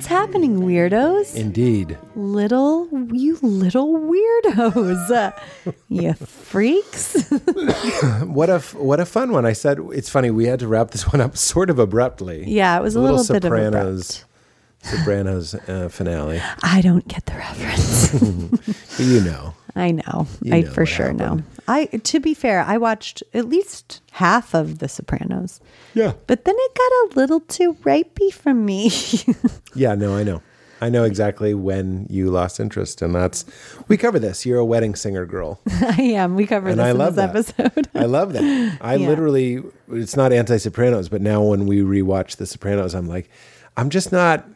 What's happening, weirdos? Indeed. Little, you little weirdos. You freaks. What a what a fun one. I said it's funny. We had to wrap this one up sort of abruptly. yeah, it was a little, little, bit of a Sopranos. Sopranos uh, finale. I don't get the reference. You know. I know. You I know for sure know. I to be fair, I watched at least half of The Sopranos. Yeah. But then it got a little too rapey for me. Yeah. No, I know. I know exactly when you lost interest, and that's we cover this. You're a wedding singer girl, I am. We cover and this I love this that. episode. I love that. I Yeah. literally, it's not anti Sopranos, but now when we rewatch The Sopranos, I'm like, I'm just not.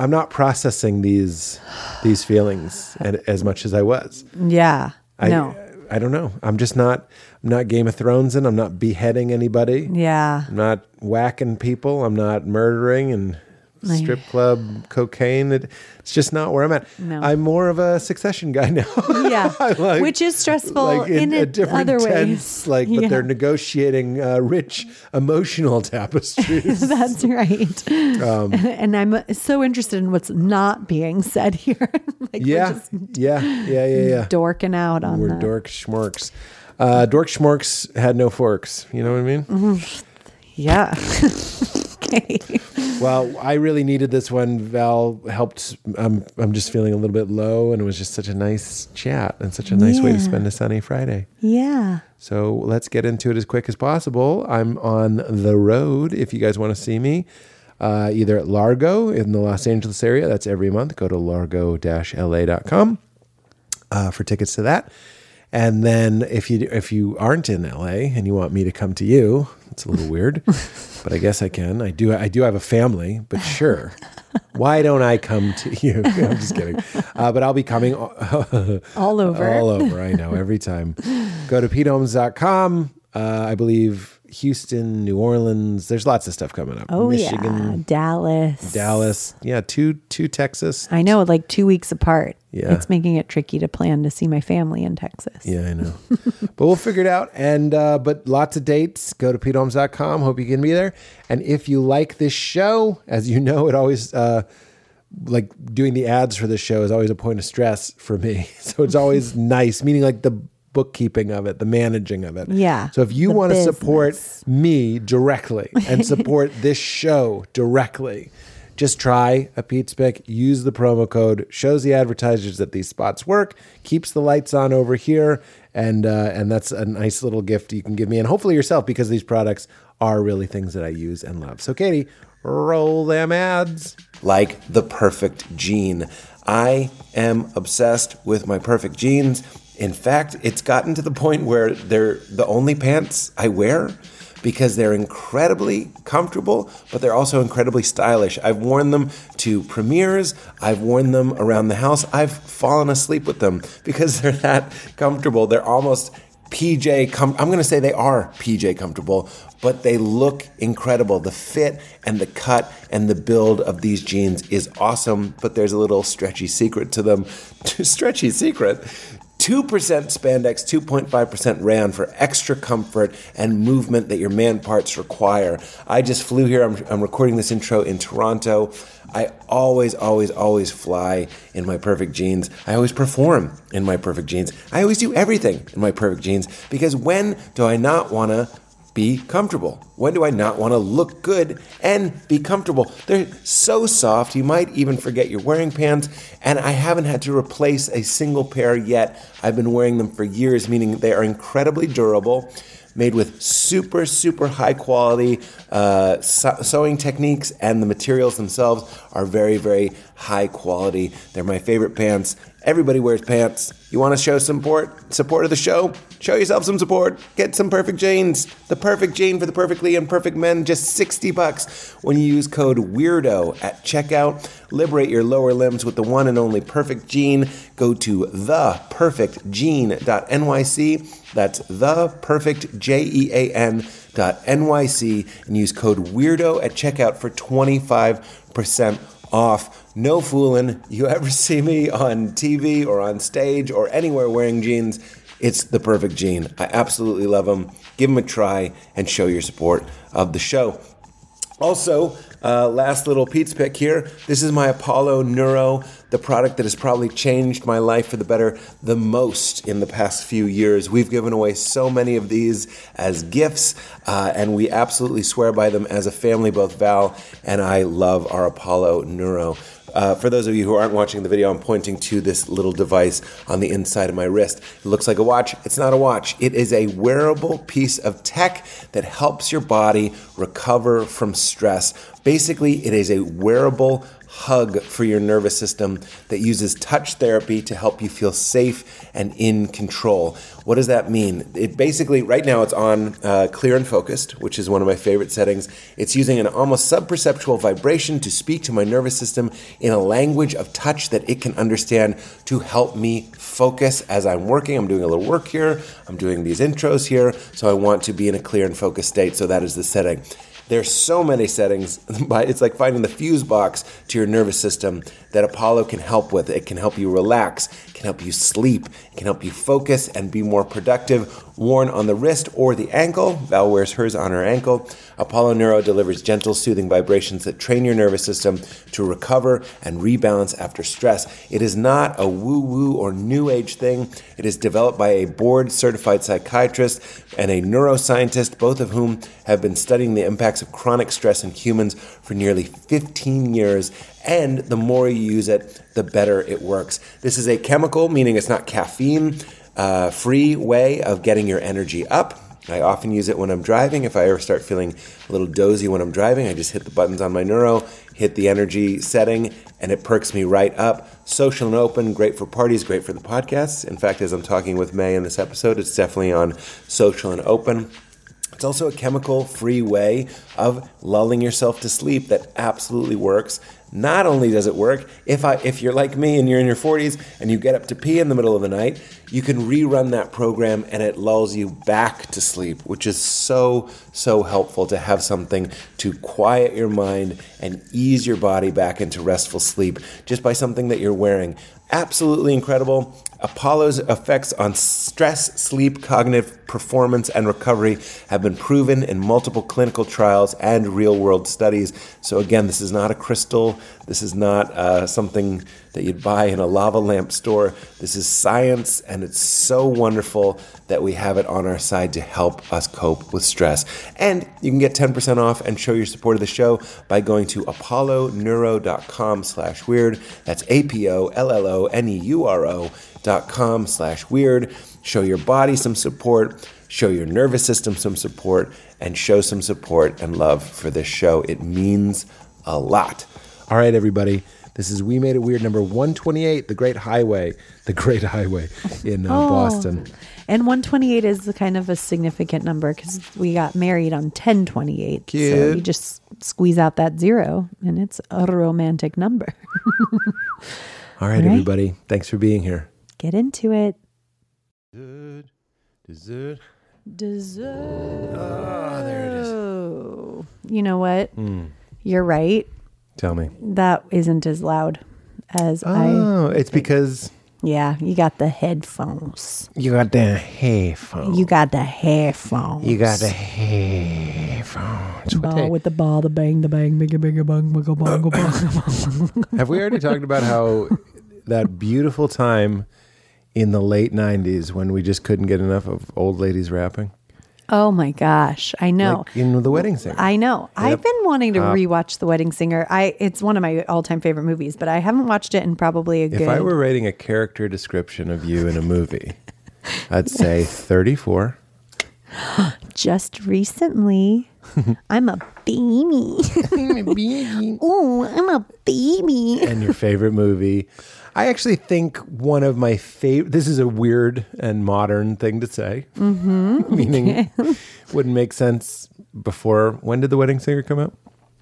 I'm not processing these these feelings as much as I was. yeah. I, no. I don't know. I'm just not. I'm not Game of Thrones, and I'm not beheading anybody. Yeah. I'm not whacking people. I'm not murdering and strip club cocaine. It, it's just not where I'm at. No. I'm more of a succession guy now. Yeah. Like- Which is stressful like in, a a different other tense, ways. like but Yeah. they're negotiating uh, rich emotional tapestries. That's right. Um, and I'm uh, so interested in what's not being said here. like yeah, yeah, yeah, yeah, yeah. dorking out on We're that. dork schmorks. Uh, dork schmorks had no forks. You know what I mean? Mm-hmm. Yeah. Well, I really needed this one. Val helped. I'm I'm just feeling a little bit low, and it was just such a nice chat and such a nice way to spend a sunny Friday. Yeah. So let's get into it as quick as possible. I'm on the road. If you guys want to see me, uh, either at Largo in the Los Angeles area, that's every month. Go to largo-la.com uh, for tickets to that. And then if you if you aren't in LA and you want me to come to you, it's a little weird, but I guess I can. I do I do have a family, but sure. Why don't I come to you? I'm just kidding. Uh, but I'll be coming All over. all over. I know every time. Go to peteholmes.com. Uh, I believe Houston, New Orleans. There's lots of stuff coming up. Oh yeah. Michigan, Dallas. Dallas. Yeah, two two Texas. I know, like two weeks apart. Yeah. It's making it tricky to plan to see my family in Texas. Yeah, I know. but we'll figure it out. And uh, but lots of dates. Go to peteholmes.com. Hope you can be there. And if you like this show, as you know, it always uh, like doing the ads for this show is always a point of stress for me. So it's always nice, meaning like the bookkeeping of it, the managing of it. Yeah, So if you want to support me directly and support this show directly, just try a Pete's Pick. Use the promo code. Shows the advertisers that these spots work. Keeps the lights on over here, and uh, and that's a nice little gift you can give me, and hopefully yourself, because these products are really things that I use and love. So, Katie, roll them ads. Like the perfect jean. I am obsessed with my perfect jeans. In fact, it's gotten to the point where they're the only pants I wear because they're incredibly comfortable, but they're also incredibly stylish. I've worn them to premieres, I've worn them around the house, I've fallen asleep with them because they're that comfortable. They're almost PJ com- I'm going to say they are PJ comfortable, but they look incredible. The fit and the cut and the build of these jeans is awesome, but there's a little stretchy secret to them. stretchy secret. 2% spandex, 2.5% rayon for extra comfort and movement that your man parts require. I just flew here. I'm, I'm recording this intro in Toronto. I always, always, always fly in my perfect jeans. I always perform in my perfect jeans. I always do everything in my perfect jeans because when do I not want to be comfortable? When do I not want to look good and be comfortable? They're so soft, you might even forget you're wearing pants, and I haven't had to replace a single pair yet. I've been wearing them for years, meaning they are incredibly durable. Made with super, super high quality uh, sew- sewing techniques, and the materials themselves are very, very high quality. They're my favorite pants. Everybody wears pants. You want to show support, support of the show? Show yourself some support. Get some perfect jeans. The perfect jean for the perfectly imperfect men, just 60 bucks when you use code WEIRDO at checkout. Liberate your lower limbs with the one and only perfect jean. Go to theperfectjean.nyc. That's the perfect J A N and use code WEIRDO at checkout for 25% off. No fooling. You ever see me on TV or on stage or anywhere wearing jeans? It's the perfect jean. I absolutely love them. Give them a try and show your support of the show. Also, Uh, last little Pete's pick here. This is my Apollo Neuro, the product that has probably changed my life for the better the most in the past few years. We've given away so many of these as gifts, uh, and we absolutely swear by them as a family. Both Val and I love our Apollo Neuro. Uh, for those of you who aren't watching the video, I'm pointing to this little device on the inside of my wrist. It looks like a watch. It's not a watch. It is a wearable piece of tech that helps your body recover from stress. Basically, it is a wearable hug for your nervous system that uses touch therapy to help you feel safe and in control. What does that mean? It basically, right now, it's on uh, clear and focused, which is one of my favorite settings. It's using an almost subperceptual vibration to speak to my nervous system in a language of touch that it can understand to help me focus as I'm working. I'm doing a little work here, I'm doing these intros here, so I want to be in a clear and focused state. So that is the setting. There's so many settings, but it's like finding the fuse box to your nervous system that Apollo can help with. It can help you relax, can help you sleep, can help you focus and be more productive. Worn on the wrist or the ankle, Val wears hers on her ankle. Apollo Neuro delivers gentle, soothing vibrations that train your nervous system to recover and rebalance after stress. It is not a woo woo or new age thing. It is developed by a board certified psychiatrist and a neuroscientist, both of whom have been studying the impacts of chronic stress in humans for nearly 15 years. And the more you use it, the better it works. This is a chemical, meaning it's not caffeine uh, free way of getting your energy up. I often use it when I'm driving. If I ever start feeling a little dozy when I'm driving, I just hit the buttons on my neuro, hit the energy setting, and it perks me right up. Social and open, great for parties, great for the podcasts. In fact, as I'm talking with May in this episode, it's definitely on social and open. It's also a chemical free way of lulling yourself to sleep that absolutely works. Not only does it work, if I if you're like me and you're in your 40s and you get up to pee in the middle of the night, you can rerun that program and it lulls you back to sleep, which is so so helpful to have something to quiet your mind and ease your body back into restful sleep just by something that you're wearing. Absolutely incredible. Apollo's effects on stress, sleep, cognitive performance, and recovery have been proven in multiple clinical trials and real world studies. So, again, this is not a crystal. This is not uh, something that you'd buy in a lava lamp store. This is science, and it's so wonderful that we have it on our side to help us cope with stress. And you can get 10% off and show your support of the show by going to apolloneuro.com slash weird. That's A-P-O-L-L-O-N-E-U-R-O dot com slash weird. Show your body some support, show your nervous system some support, and show some support and love for this show. It means a lot. All right, everybody. This is We Made It Weird number 128, The Great Highway, The Great Highway in uh, Oh. Boston. And 128 is the kind of a significant number because we got married on 1028. So Cute. you just squeeze out that zero and it's a romantic number. All right, All right. everybody. Thanks for being here. Get into it. Dessert, dessert. Dessert. Ah, there it is. Oh, you know what? Mm. You're right. Tell me. That isn't as loud as I. Oh, it's because Yeah, you got the headphones. you got the headphones. You got the headphones. You got the headphones. Ball with the ball, the bang, the bang, bigga, bigga, bang, bang, bang, bang. Have we already talked about how that beautiful time in the late 90s when we just couldn't get enough of old ladies rapping? Oh my gosh, I know. Like in The Wedding Singer. I know. I've been wanting to rewatch The Wedding Singer. I it's one of my all-time favorite movies, but I haven't watched it in probably a if good I were writing a character description of you in a movie, I'd say 34. just recently. I'm a baby. Ooh, I'm a baby. and your favorite movie. I actually think one of my favorite. This is a weird and modern thing to say, mm-hmm. meaning wouldn't make sense before. When did The Wedding Singer come out?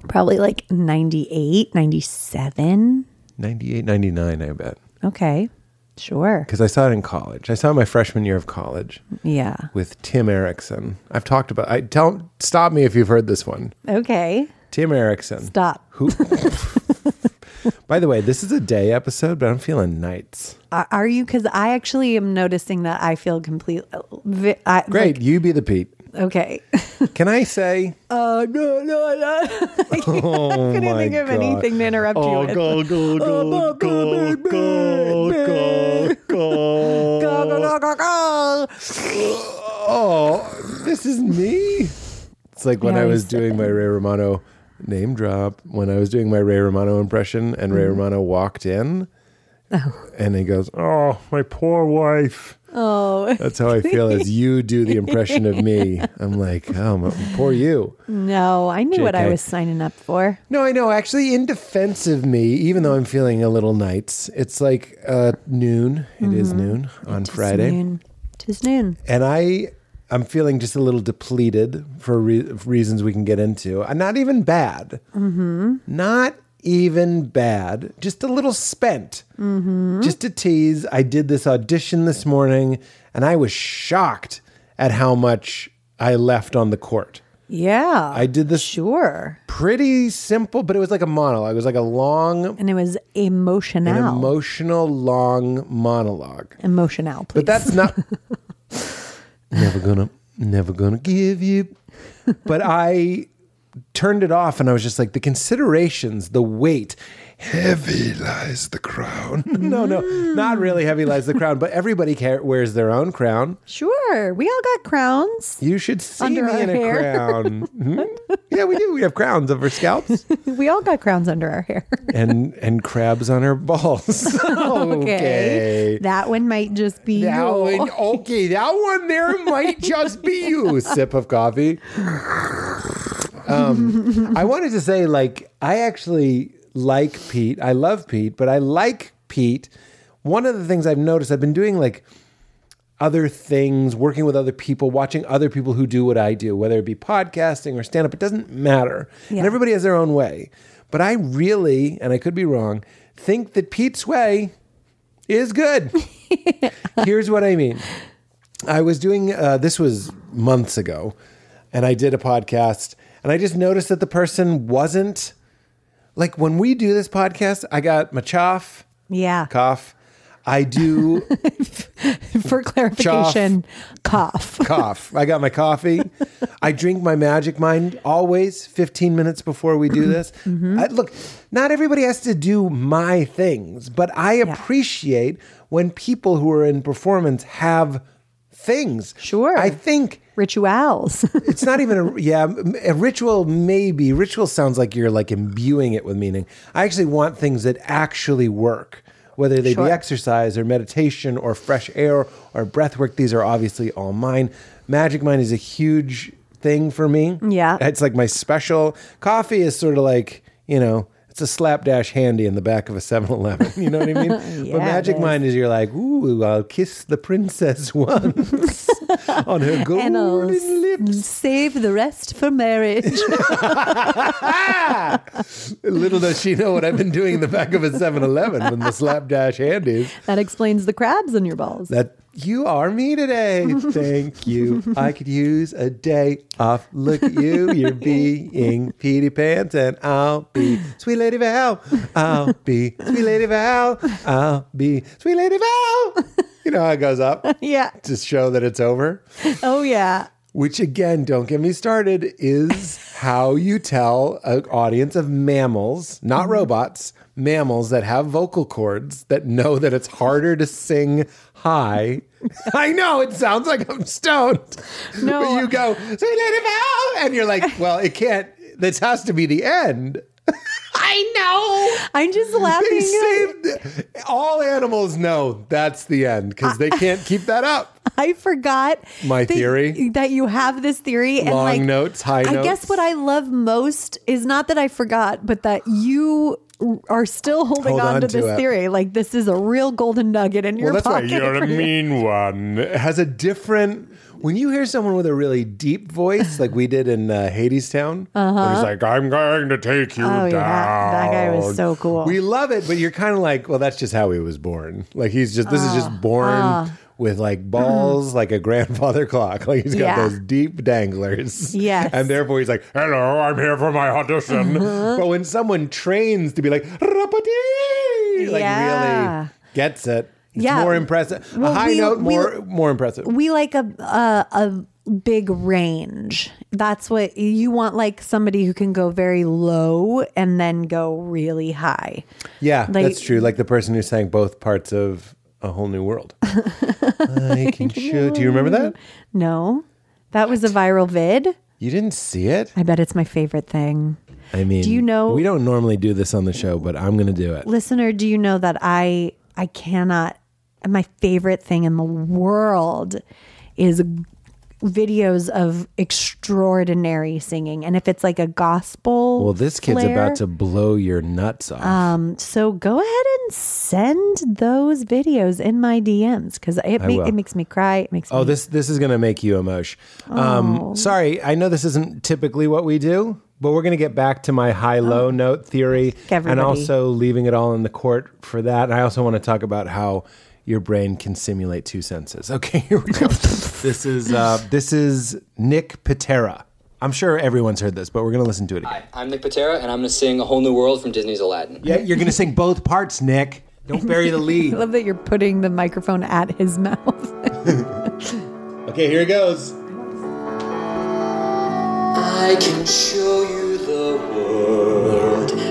Probably like 98, 97. 98, 99, I bet. Okay. Sure. Because I saw it in college. I saw it my freshman year of college Yeah. with Tim Erickson. I've talked about. I tell stop me if you've heard this one. Okay. Tim Erickson. Stop. Who? By the way, this is a day episode, but I'm feeling nights. Are are you? Because I actually am noticing that I feel complete. Uh, vi- I, Great, like, you be the Pete. Okay. Can I say? Uh, no, no, no. I Oh couldn't my think of God. anything to interrupt you Oh, with. go, go, go, go, go, go, go. Go, go, go, go, go. Oh, this is me. It's like when Yeah, I was doing my Ray Romano name drop, when I was doing my Ray Romano impression, and Ray Romano walked in. oh. And he goes, Oh, my poor wife. Oh, That's how I feel as you do the impression of me. I'm like, Oh, my, poor you. no. I knew what I was signing up for. No, I know. Actually, in defense of me, even though I'm feeling a little nights, it's like uh, noon. It is noon on Tis Friday. noon. Tis noon. and I I'm feeling just a little depleted for re- reasons we can get into. I'm not even bad. Mm-hmm. Not even bad. Just a little spent. Mm-hmm. Just to tease, I did this audition this morning, and I was shocked at how much I left on the court. Yeah. I did this Sure. pretty simple, but it was like a monologue. It was like a long, And it was an emotional. emotional, long monologue. emotional, please. But that's not never gonna never gonna give you. But I turned it off and I was just like the considerations, the weight. Heavy lies the crown. no, no, not really heavy lies the crown, but everybody care- wears their own crown. sure. We all got crowns. You should see Under me our in a crown. Mhm. Yeah, we do. We have crowns over scalps We all got crowns under our hair. and and crabs on our balls. okay. That one might just be That you. one, okay, that one there might just be you. Sip of coffee. Um, I wanted to say, like, I actually like Pete. I love Pete, but I like Pete. One of the things I've noticed, I've been doing like other things, working with other people, watching other people who do what I do, whether it be podcasting or stand up, it doesn't matter. Yeah. And everybody has their own way. But I really, and I could be wrong, think that Pete's way is good. Here's what I mean. I was doing uh, this was months ago, and I did a podcast, and I just noticed that the person wasn't like when we do this podcast. I got my chaff, Yeah. cough. I do For clarification, cough. cough. I got my coffee. I drink my Magic Mind always 15 minutes before we do this. Mm-hmm. I, look, not everybody has to do my things, but I appreciate when people who are in performance have things. Sure. I think Rituals. it's not even a yeah a ritual maybe ritual sounds like you're like imbuing it with meaning i actually want things that actually work whether they Sure. be exercise or meditation or fresh air or breath work these are obviously all mine magic mind is a huge thing for me Yeah. it's like my special coffee is sort of like you know it's a slapdash handy in the back of a 7-Eleven. You know what I mean? Yeah, but Magic. Mind is you're like, ooh, I'll kiss the princess once on her golden lips. save the rest for marriage. Little does she know what I've been doing in the back of a 7-Eleven with the slapdash handies. that explains the crabs in your balls. That you are me today. Thank you. I could use a day off. Look at you. You're being Petey Pants, and I'll be Sweet Lady Val. I'll be Sweet Lady Val. I'll be Sweet Lady Val. You know how it goes up yeah. to show that it's over. Oh, yeah. Which again, don't get me started, is how you tell an audience of mammals, not mm-hmm. robots, mammals that have vocal cords that know that it's harder to sing high. I know it sounds like I'm stoned. No. But you go, sweet lady Val, and you're like, well, it can't, this has to be the end. I know. I'm just They laughing. saved all animals know that's the end because they can't keep that up. I forgot My that- theory? that you have this theory and Long like notes, high notes. I notes. guess what I love most is not that I forgot, but that you are still holding Hold on, on to to this it. theory. Like this is a real golden nugget in your Well, that's why pocket. you're a mean one. It has a different. When you hear someone with a really deep voice, like we did in uh, Hadestown, uh-huh. he's like, "I'm going to take you Oh, down." yeah. That guy was so cool. We love it, but you're kind of like, "Well, that's just how he was born. Like he's just this is Ah, just born with like balls, like a grandfather clock. Like he's got Yeah. those deep danglers. Yes. and therefore he's like, "Hello, I'm here for my audition." Uh-huh. But when someone trains to be like, like Yeah. really gets it. It's Yeah. more impressive. Well, a high we- note, we- more more impressive. we like a a, a big range. That's what you want like somebody who can go very low and then go really high. Yeah, Like- that's true. Like the person who sang both parts of A Whole New World. I can show. Do you remember that? No. That was a viral vid. You didn't see it? I bet it's my favorite thing. I mean, Do you know- We don't normally do this on the show, but I'm going to do it. Listener, do you know that I I cannot my favorite thing in the world is videos of extraordinary singing and if it's like a gospel Well, this kid's about to blow your nuts off. um so go ahead and send those videos in my DMs cuz it ma- it makes me cry it makes Oh, me this this is going to make you emotion. Oh. Um, sorry, I know this isn't typically what we do, but we're going to get back to my high-low note theory, and also leaving it all in the court for that. And I also want to talk about how your brain can simulate two senses. Okay, here we go. this is uh, this is Nick Pitera. I'm sure everyone's heard this, but we're going to listen to it again. Hi, I'm Nick Pitera, and I'm going to sing A Whole New World from Disney's Aladdin. Yeah, you're going to sing both parts, Nick. Don't bury the lead. I love that you're putting the microphone at his mouth. Okay, here it goes. I can show you the world,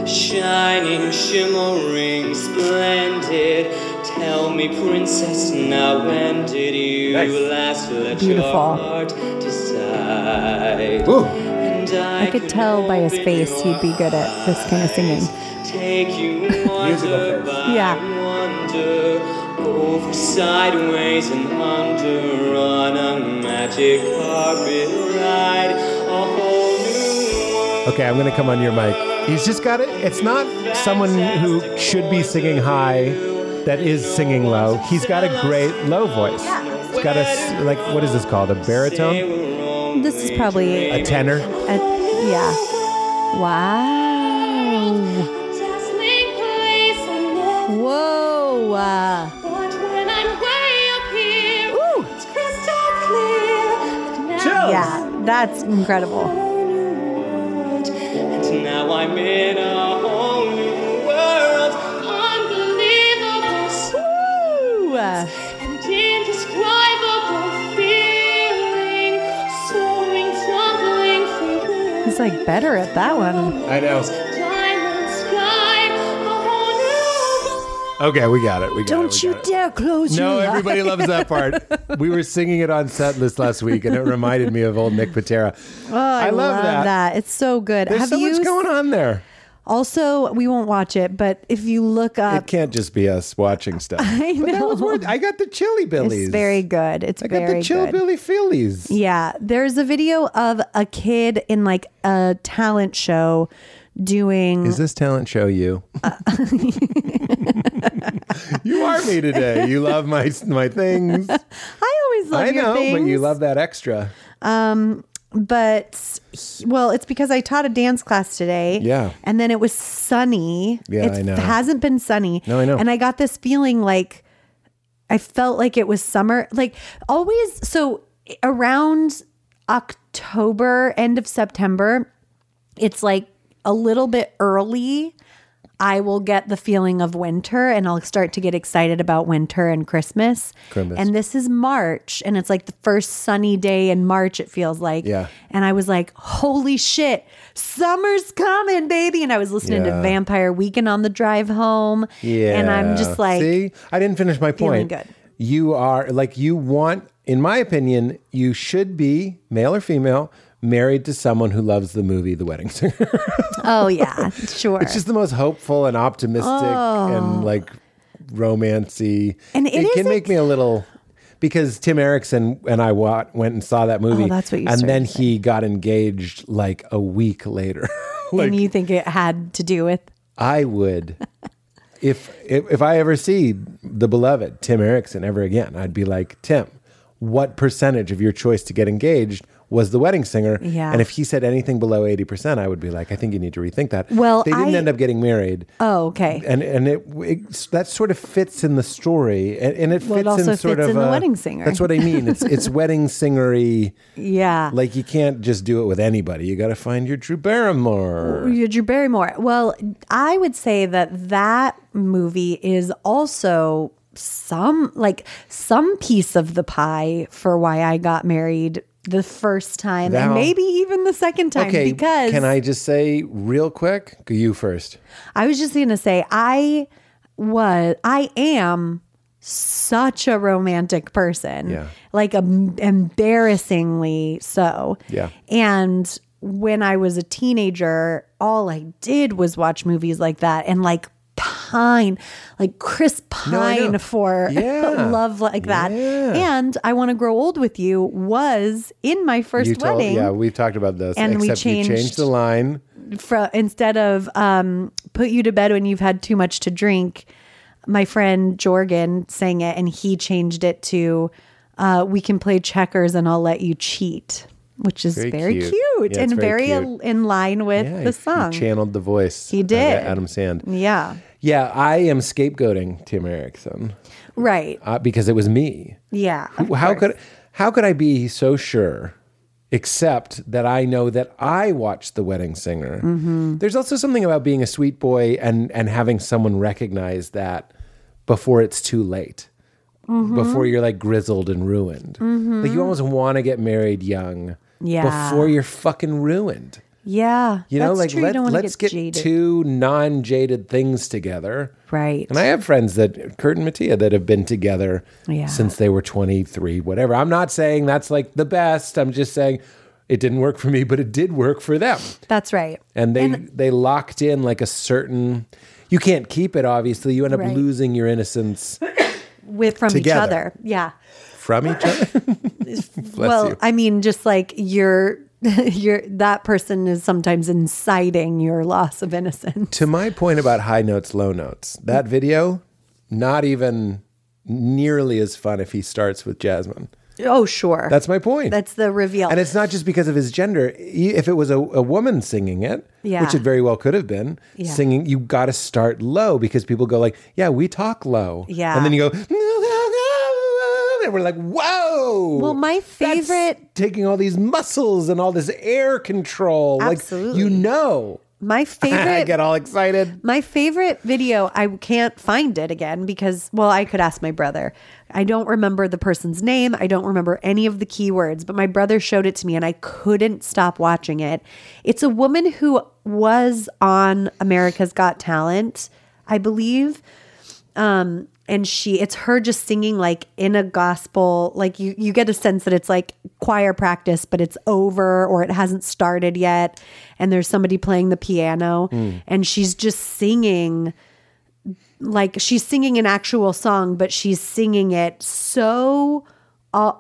shining, shimmering, splendid. Tell me, princess, now when did you Nice. last let Beautiful. your heart decide? Ooh. And I, I could tell by his face he'd be good at this kind of singing. Take you Musical wonder by Yeah. wonder, over, sideways, and under on a magic carpet ride. A whole new world. Okay, I'm going to come on your mic. He's just got it. It's not someone who should be singing high that is singing low. He's got a great low voice. He's got a, like, what is this called? A baritone? This is probably A tenor? a, yeah. Wow. Dazzling place I know. Whoa. Uh, But when I'm way up here, Ooh. it's crystal clear. But now yeah, that's incredible. He's like better at that one. I know. Okay, we got it. We got it. Don't we you got it. dare close No, your No, everybody eyes. loves that part. We were singing it on set list last week, and it reminded me of old Nick Pitera. Oh, I, love, that. It's so good. There's Have so you much going on there. Also, we won't watch it, but if you look up, It can't just be us watching stuff. I But that was worth. I got the chili billies. it's very good. It's I got the chill good. billy feelies. Yeah, there's a video of a kid in like a talent show doing. Is this talent show you? Uh, you are me today. You love my my things. I always love I your know, things, but you love that extra. Um, but he- well, it's because I taught a dance class today. Yeah. and then it was sunny. Yeah, it I know. It hasn't been sunny. No, I know. And I got this feeling like I felt like it was summer. Like always, so around October, end of September, it's like a little bit early. I will get the feeling of winter and I'll start to get excited about winter and Christmas. Christmas. And this is March and it's like the first sunny day in March, it feels like. Yeah. And I was like, holy shit, summer's coming, baby. And I was listening Yeah. to Vampire Weekend on the drive home. Yeah. And I'm just like, see, I didn't finish my point. good. You are like you want, in my opinion, you should be male or female married to someone who loves the movie The Wedding Singer. oh, yeah, sure. it's just the most hopeful and optimistic and oh. like romancy. Oh. And it can isn't- make me a little. Because Tim Erickson and I went and saw that movie, Oh, that's what you and then he got engaged like a week later. like and you think it had to do with I would, if, if if I ever see the beloved Tim Erickson ever again, I'd be like Tim. What percentage of your choice to get engaged was the wedding singer? Yeah. And if he said anything below eighty percent, I would be like, I think you need to rethink that. Well, they didn't I- end up getting married. Oh, okay. And and it, it that sort of fits in the story, and, and it fits Well, it also in sort fits of in The uh, Wedding Singer. That's what I mean. It's it's wedding singery. yeah. Like you can't just do it with anybody. You got to find your Drew Barrymore. You're Drew Barrymore. Well, I would say that that movie is also some like some piece of the pie for why I got married the first time Val- and maybe even the second time Okay, because can I just say real quick? Go you first. I was just going to say I was I am such a romantic person. Yeah. Like um, embarrassingly so. Yeah. And when I was a teenager, all I did was watch movies like that and like pine, like Chris No, I Pine know. for Yeah. love like that. Yeah. And I want to grow old with you was in my first You told, wedding yeah, we've talked about this. And we changed changed- the line. fro- instead of um, put you to bed when you've had too much to drink, my friend Jorgen sang it and he changed it to uh, we can play checkers and I'll let you cheat, which is Very very, cute. cute, Yeah, and very very, cute. in line with Yeah, the song. He channeled the voice. He of did. Adam Sand. yeah, Yeah, I am scapegoating Tim Erickson right. uh, because it was me. Yeah. of how course. could how could I be so sure? Except that I know that I watched The Wedding Singer. Mm-hmm. There's also something about being a sweet boy and and having someone recognize that before it's too late, Mm-hmm. before you're like grizzled and ruined. Like you almost want to get married young, Yeah. before you're fucking ruined. Yeah, You know, like true. Don't let's get, jaded. two non-jaded things together. right. And I have friends that Kurt and Mattia that have been together Yeah. since they were 23, whatever. I'm not saying that's like the best. I'm just saying it didn't work for me, but it did work for them. that's right. And they they locked in like a certain you can't keep it obviously. You end up Right. losing your innocence with from Together. each other. Yeah. From each other. Well, you. I mean, just like you're, you're that person is sometimes inciting your loss of innocence. to my point about high notes, low notes, that video, not even nearly as fun if he starts with Jasmine. Oh, sure. That's my point. That's the reveal. And it's not just because of his gender. If it was a, a woman singing it, Yeah. which it very well could have been, Yeah. singing, you got to start low because people go like, "Yeah, we talk low." Yeah. and then you go, and we're like, "Whoa!" Well, my favorite- taking all these muscles and all this air control, Absolutely. like you know. my favorite. I get all excited. My favorite video, I can't find it again because, well, I could ask my brother. I don't remember the person's name. I don't remember any of the keywords, but my brother showed it to me and I couldn't stop watching it. It's a woman who was on America's Got Talent, I believe. Um, and she it's her just singing like in a gospel like you you get a sense that it's like choir practice but it's over or it hasn't started yet and there's somebody playing the piano and she's just singing like she's singing an actual song but she's singing it so uh,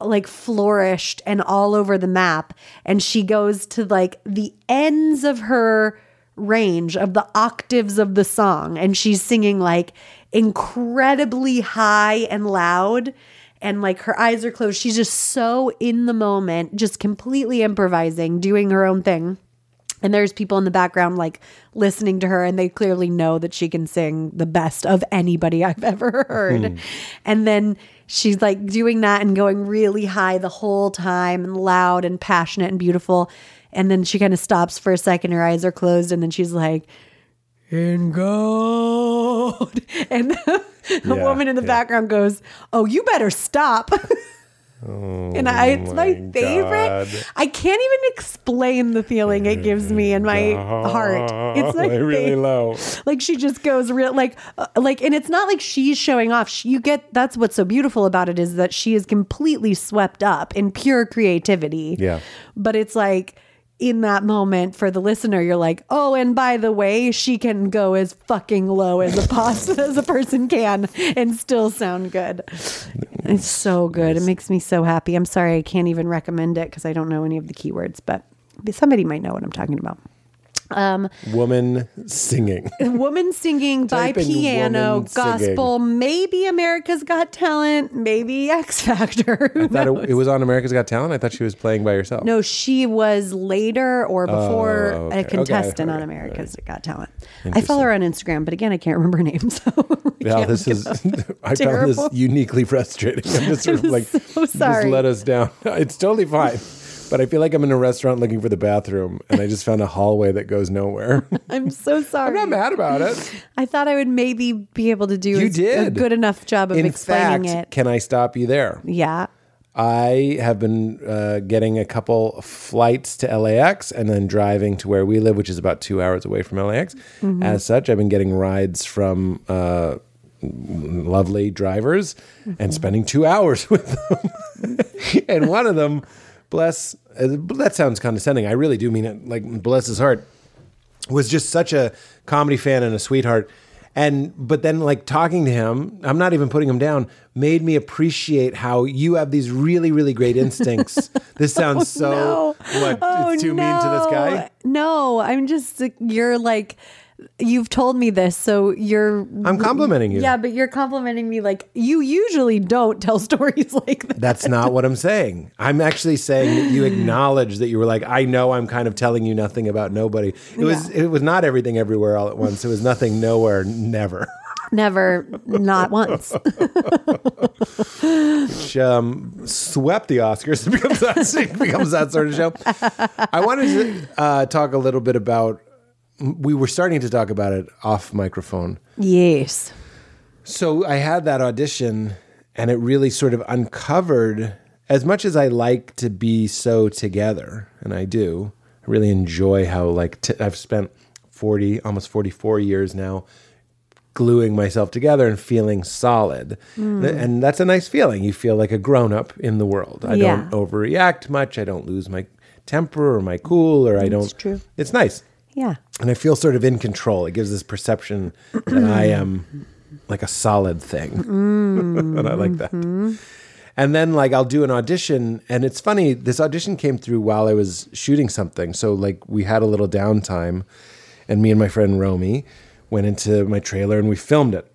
like flourished and all over the map and she goes to like the ends of her range of the octaves of the song and she's singing like incredibly high and loud and like her eyes are closed she's just so in the moment just completely improvising doing her own thing and there's people in the background like listening to her and they clearly know that she can sing the best of anybody I've ever heard. Hmm. And then she's like doing that and going really high the whole time and loud and passionate and beautiful. And then she kind of stops for a second, her eyes are closed, and then she's like, in gold. And the Yeah, woman in the yeah. background goes, Oh, you better stop. and I, it's my, my favorite. God. I can't even explain the feeling it gives me in my heart. It's my really favorite. low. Like she just goes real, like, uh, like, and it's not like she's showing off. She, you get that's what's so beautiful about it is that she is completely swept up in pure creativity. Yeah. but it's like in that moment for the listener, you're like, oh, and by the way, she can go as fucking low as a as a person can and still sound good. It's so good. It makes me so happy. I'm sorry I can't even recommend it because I don't know any of the keywords, but somebody might know what I'm talking about. Um, woman singing. Woman singing by piano, woman singing. gospel, maybe America's Got Talent, maybe X Factor. I thought it, it was on America's Got Talent. I thought she was playing by herself. No, she was later or before Oh, okay. a contestant Okay, on America's Got Talent. I follow her on Instagram, but again, I can't remember her name. So Yeah, this is. I found this uniquely frustrating. I'm just sort of like, so sorry. just let us down. It's totally fine, but I feel like I'm in a restaurant looking for the bathroom, and I just found a hallway that goes nowhere. I'm so sorry. I'm not mad about it. I thought I would maybe be able to do You a- a good enough job of In explaining fact, it. can I stop you there? Yeah. I have been uh, getting a couple flights to LAX and then driving to where we live, which is about two hours away from LAX. As such, I've been getting rides from uh, lovely drivers and spending two hours with them. and one of them, bless, uh, that sounds condescending. I really do mean it. Like, bless his heart was just such a comedy fan and a sweetheart. And but then like talking to him, I'm not even putting him down, made me appreciate how you have these really, really great instincts. this sounds so no. what Oh, it's too mean to this guy. No, I'm just you're like you've told me this, so you're I'm complimenting you. Yeah, but you're complimenting me like you usually don't tell stories like that. That's not what I'm saying. I'm actually saying that you acknowledge that you were like, I know I'm kind of telling you nothing about nobody. It was it was not everything everywhere all at once. It was nothing nowhere never. Never, not once. which um, swept the Oscars. It becomes that, becomes that sort of show. I wanted to uh, talk a little bit about. We were starting to talk about it off microphone. yes. So I had that audition, and it really sort of uncovered. As much as I like to be so together, and I do, I really enjoy how like t- I've spent forty, almost forty-four years now gluing myself together and feeling solid. Hmm. Th- And that's a nice feeling. You feel like a grown up in the world. I Yeah. don't overreact much. I don't lose my temper or my cool or I don't true. It's nice. Yeah. And I feel sort of in control. It gives this perception that I am like a solid thing. and I like that. Mm-hmm. And then like I'll do an audition and it's funny this audition came through while I was shooting something. So like we had a little downtime and me and my friend Romy went into my trailer and we filmed it.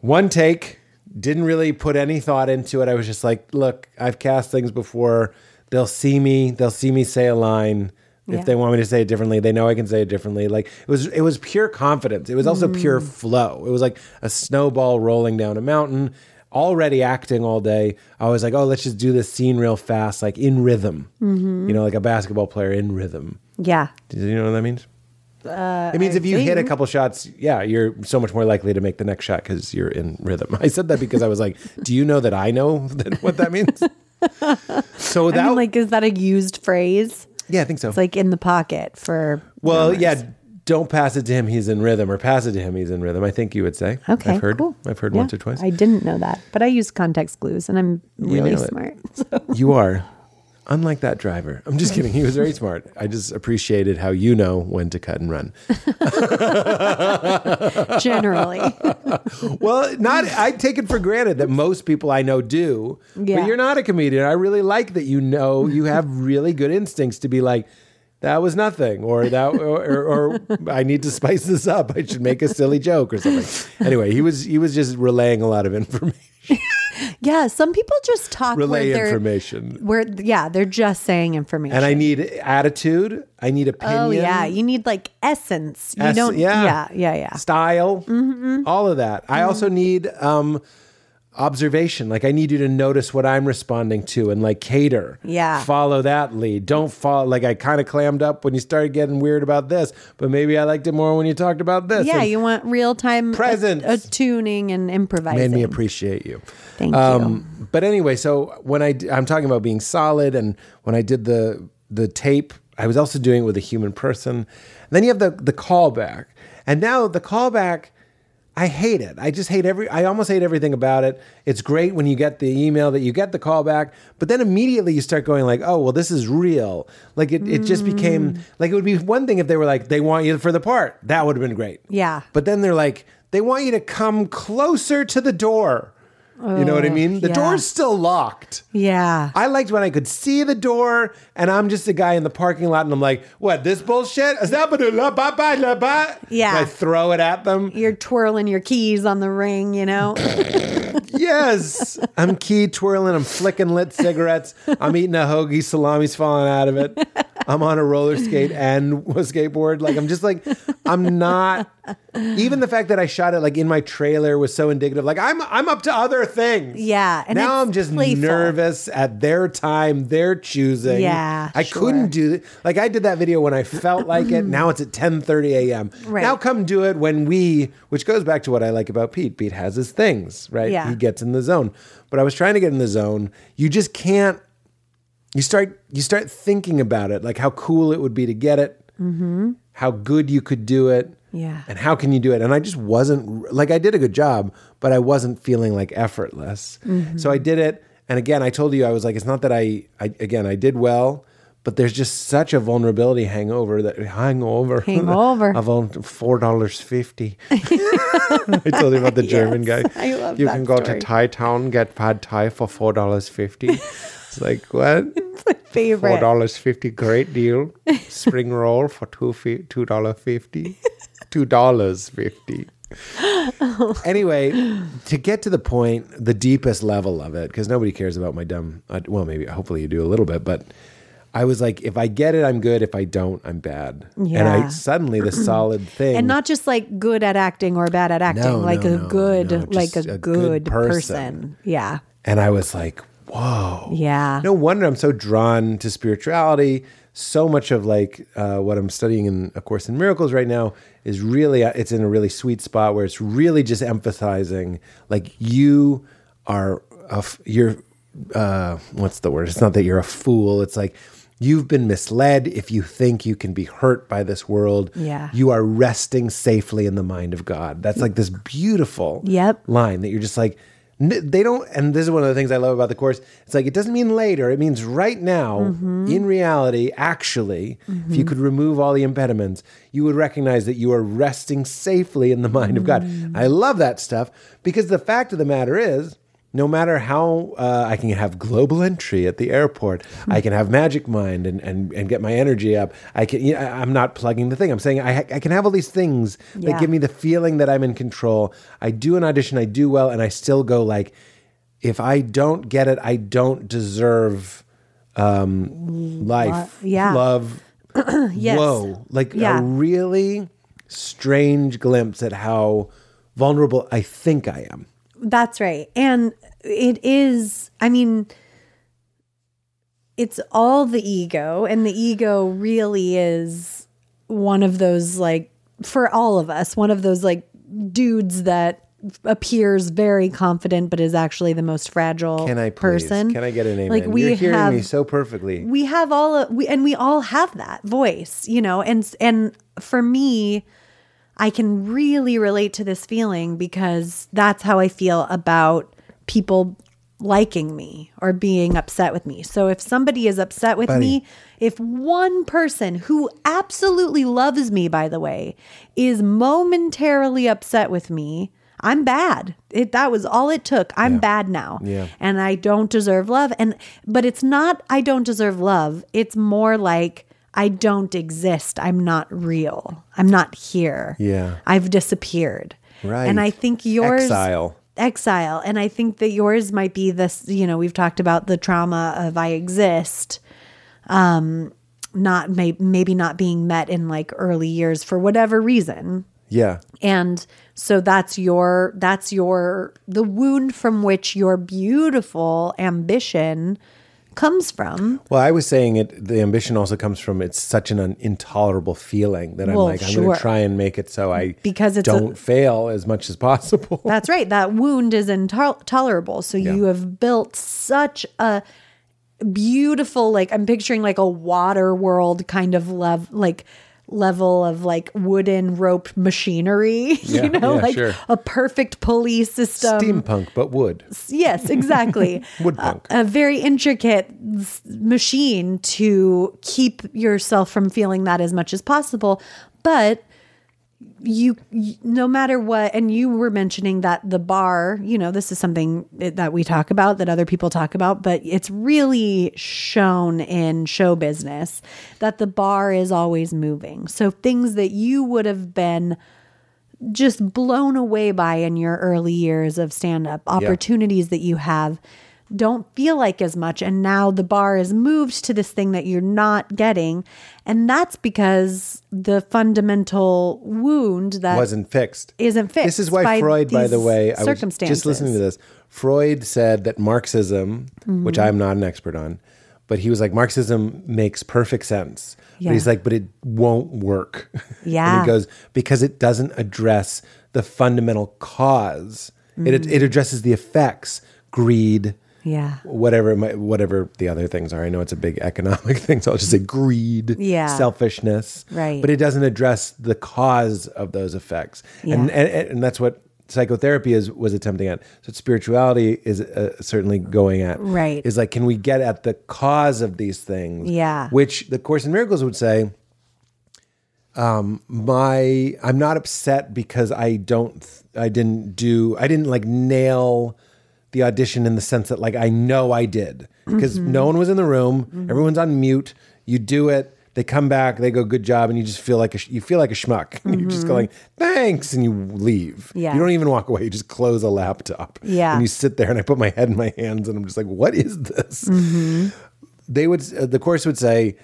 One take, didn't really put any thought into it. I was just like, look, I've cast things before. They'll see me, they'll see me say a line. Yeah. If they want me to say it differently, they know I can say it differently. Like it was it was pure confidence. It was also mm. pure flow. It was like a snowball rolling down a mountain. Already acting all day. I was like, oh, let's just do this scene real fast, like in rhythm. Mm-hmm. You know, like a basketball player in rhythm. Yeah. Do you know what that means? Uh, it means if you hit a couple shots, yeah, you're so much more likely to make the next shot because you're in rhythm. I said that because I was like, do you know that I know that, what that means? so I that, mean, like, is that a used phrase? Yeah, I think so. It's like in the pocket for. well, drummers. yeah, don't pass it to him. He's in rhythm, or pass it to him. He's in rhythm. I think you would say. Okay. I've heard. Cool. I've heard Yeah, once or twice. I didn't know that, but I use context clues and I'm really smart. you are. Unlike that driver. I'm just kidding. He was very smart. I just appreciated how you know when to cut and run. Generally. Well, not I take it for granted that most people I know do. Yeah. But you're not a comedian. I really like that you know you have really good instincts to be like that was nothing or that or, or, or I need to spice this up. I should make a silly joke or something. Anyway, he was he was just relaying a lot of information. Yeah. Some people just talk Relay where information. Where, yeah, they're just saying information. And I need attitude. I need opinion. Oh yeah, you need like essence. You Ess- don't. yeah. Yeah, yeah, yeah. style, all of that. I also need um, observation. Like I need you to notice what I'm responding to and like cater. Yeah. Follow that lead. Don't follow. Like I kind of clammed up when you started getting weird about this, but maybe I liked it more when you talked about this. Yeah, And you want real time Presence. attuning and improvising. made me appreciate you. Thank Um, but anyway, so when I I'm talking about being solid, and when I did the the tape, I was also doing it with a human person. And then you have the the callback, and now the callback. I hate it. I just hate every. I almost hate everything about it. It's great when you get the email that you get the callback, but then immediately you start going like, "Oh, well, this is real." Like it, it just became like it would be one thing if they were like, "They want you for the part." That would have been great. Yeah. But then they're like, they want you to come closer to the door. You know what I mean? The yeah. door's still locked. Yeah. I liked when I could see the door and I'm just a guy in the parking lot and I'm like, what, this bullshit? Is that ba-da-la-ba-ba-la-ba? Yeah. And I throw it at them. You're twirling your keys on the ring, you know? Yes. I'm key twirling. I'm flicking lit cigarettes. I'm eating a hoagie. Salami's falling out of it. I'm on a roller skate and a skateboard. Like I'm just like I'm not. Even the fact that I shot it like in my trailer was so indicative. Like I'm I'm up to other things. Yeah, now I'm just playful. nervous at their time, their choosing. Yeah, I sure. couldn't do it. Like I did that video when I felt like it. Now it's at 10:30 a.m. Right. Now come do it when we, which goes back to what I like about Pete. Pete has his things, right? Yeah. He gets in the zone. But I was trying to get in the zone. You just can't you start you start thinking about it like how cool it would be to get it mm-hmm. how good you could do it Yeah. and how can you do it and i just wasn't like i did a good job but i wasn't feeling like effortless mm-hmm. so i did it and again i told you i was like it's not that i, I again i did well but there's just such a vulnerability hangover that hangover Hangover. of four dollars fifty. I told you about the German Yes, guy. I love you can go story. to Thai Town get pad Thai for four dollars fifty. It's like what? It's Four Favorite. dollars fifty, great deal. Spring roll for two fi- two dollar fifty, two dollars fifty. anyway, to get to the point, the deepest level of it, because nobody cares about my dumb. Uh, well, maybe hopefully you do a little bit, but I was like, if I get it, I'm good. If I don't, I'm bad. Yeah. And I suddenly the solid thing, and not just like good at acting or bad at acting, No, like no, a no, good, like a, a good good, person. person. Yeah. and I was like, whoa. Yeah. No wonder I'm so drawn to spirituality. So much of like uh, what I'm studying in A Course in Miracles right now is really uh, it's in a really sweet spot where it's really just emphasizing like you are a f- you're uh, what's the word? It's not that you're a fool. It's like you've been misled if you think you can be hurt by this world. Yeah. You are resting safely in the mind of God. That's like this beautiful Yep. line that you're just like they don't and this is one of the things i love about the course. It's like it doesn't mean later. It means right now mm-hmm. in reality actually if you mm-hmm. could remove all the impediments you would recognize that you are resting safely in the mind of god. Mm. I love that stuff because the fact of the matter is no matter how uh, I can have global entry at the airport, I can have magic mind and, and, and get my energy up. I can. You know, I'm not plugging the thing. I'm saying I, ha- I can have all these things that give me the feeling that I'm in control. I do an audition, I do well, and I still go like, if I don't get it, I don't deserve um, life, yeah. love. Yes. Whoa, like Yeah. a really strange glimpse at how vulnerable I think I am. That's right. And it is, I mean, it's all the ego, and the ego really is one of those, like, for all of us, one of those, like, dudes that appears very confident but is actually the most fragile Can I please? person. Can I get an amen? Like we You're hearing have me so perfectly. we have all we and we all have that voice you know and and for me i can really relate to this feeling because that's how i feel about people liking me or being upset with me so if somebody is upset with Buddy. me if one person who absolutely loves me by the way is momentarily upset with me i'm bad it that was all it took i'm bad now Yeah. and I don't deserve love. And but it's not I don't deserve love. It's more like I don't exist. I'm not real. I'm not here. Yeah. I've disappeared. Right. And I think yours Exile. Exile. And I think that yours might be this, you know, we've talked about the trauma of I exist. Um not may, maybe not being met in like early years for whatever reason Yeah. and so that's your that's your the wound from which your beautiful ambition comes from Well, I was saying it. The ambition also comes from it's such an un- intolerable feeling that I'm Well, like I'm going to try and make it so I Because it's don't fail as much as possible. that's right that wound is intolerable so you have built such a beautiful like i'm picturing like a water world kind of love, like level of like wooden rope machinery Yeah, you know yeah, like sure. a perfect pulley system Steampunk, but wood. Yes, exactly. Woodpunk. A, a very intricate machine to keep yourself from feeling that as much as possible. But you, y- no matter what, and you were mentioning that the bar, you know, this is something that we talk about, that other people talk about, but it's really shown in show business that the bar is always moving. So things that you would have been just blown away by in your early years of stand up, opportunities that you have, don't feel like as much. And now the bar is moved to this thing that you're not getting. And that's because the fundamental wound that wasn't fixed. isn't fixed. This is why by Freud, by the way, I was just listening to this. Freud said that Marxism, which Mm-hmm. I'm not an expert on, but he was like, Marxism makes perfect sense. Yeah. But he's like, but it won't work. Yeah. and he goes, because it doesn't address the fundamental cause. It, Mm. it addresses the effects, greed, Yeah. whatever might, whatever the other things are. I know it's a big economic thing, so I'll just say greed, Yeah. selfishness, Right. But it doesn't address the cause of those effects, and, Yeah. and and that's what psychotherapy is was attempting at. So spirituality is uh, certainly going at. Right. Is like, can we get at the cause of these things? Yeah. Which the Course in Miracles would say. Um, my I'm not upset because I don't I didn't do I didn't like nail the audition in the sense that like I know I did because Mm-hmm. no one was in the room. Everyone's on mute. You do it. They come back. They go good job. And you just feel like a, sh- you feel like a schmuck. You're just going thanks. And you leave. Mm-hmm. Yeah. you don't even walk away. You just close a laptop. Yeah. and you sit there and I put my head in my hands and I'm just like what is this? They would uh, the course would say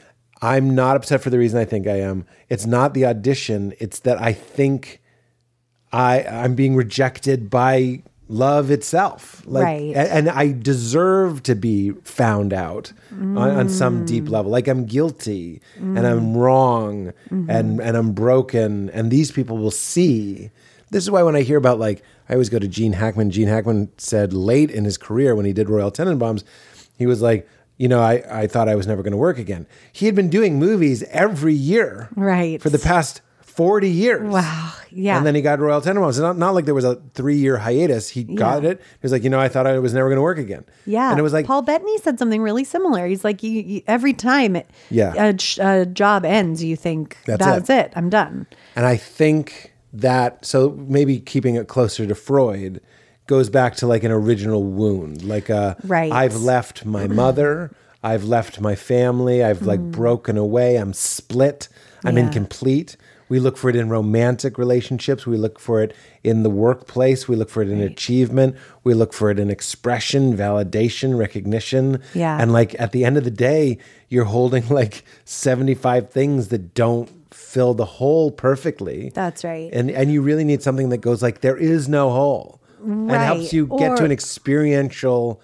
i'm not upset for the reason i think i am. It's not the audition. It's that i think i i'm being rejected by love itself like Right. and i deserve to be found out on, on some Mm. deep level like i'm guilty and i'm wrong Mm-hmm. and and i'm broken and these people will see this is why when i hear about like i always go to gene hackman gene hackman said late in his career when he did royal tenenbaums he was like you know i, I thought i was never going to work again he had been doing movies every year Right. for the past 40 years Wow. Yeah. and then he got Royal Tenenbaums. It's not, not like there was a three year hiatus. He got Yeah. it. He was like, you know, I thought I was never going to work again. Yeah, And it was like, Paul Bettany said something really similar. He's like, you, you every time it, Yeah. a, a job ends, you think That's that's, it. it. I'm done. and I think that, so maybe keeping it closer to Freud goes back to like an original wound. Like, uh, Right. I've left my mother. I've left my family. I've like broken away. I'm split. I'm Mm. Yeah. incomplete. We look for it in romantic relationships. We look for it in the workplace. We look for it in achievement. We look for it in expression, validation, recognition. Yeah. And like at the end of the day, you're holding like 75 things that don't fill the hole perfectly. That's right. And and you really need something that goes like there is no hole. And helps you get to an experiential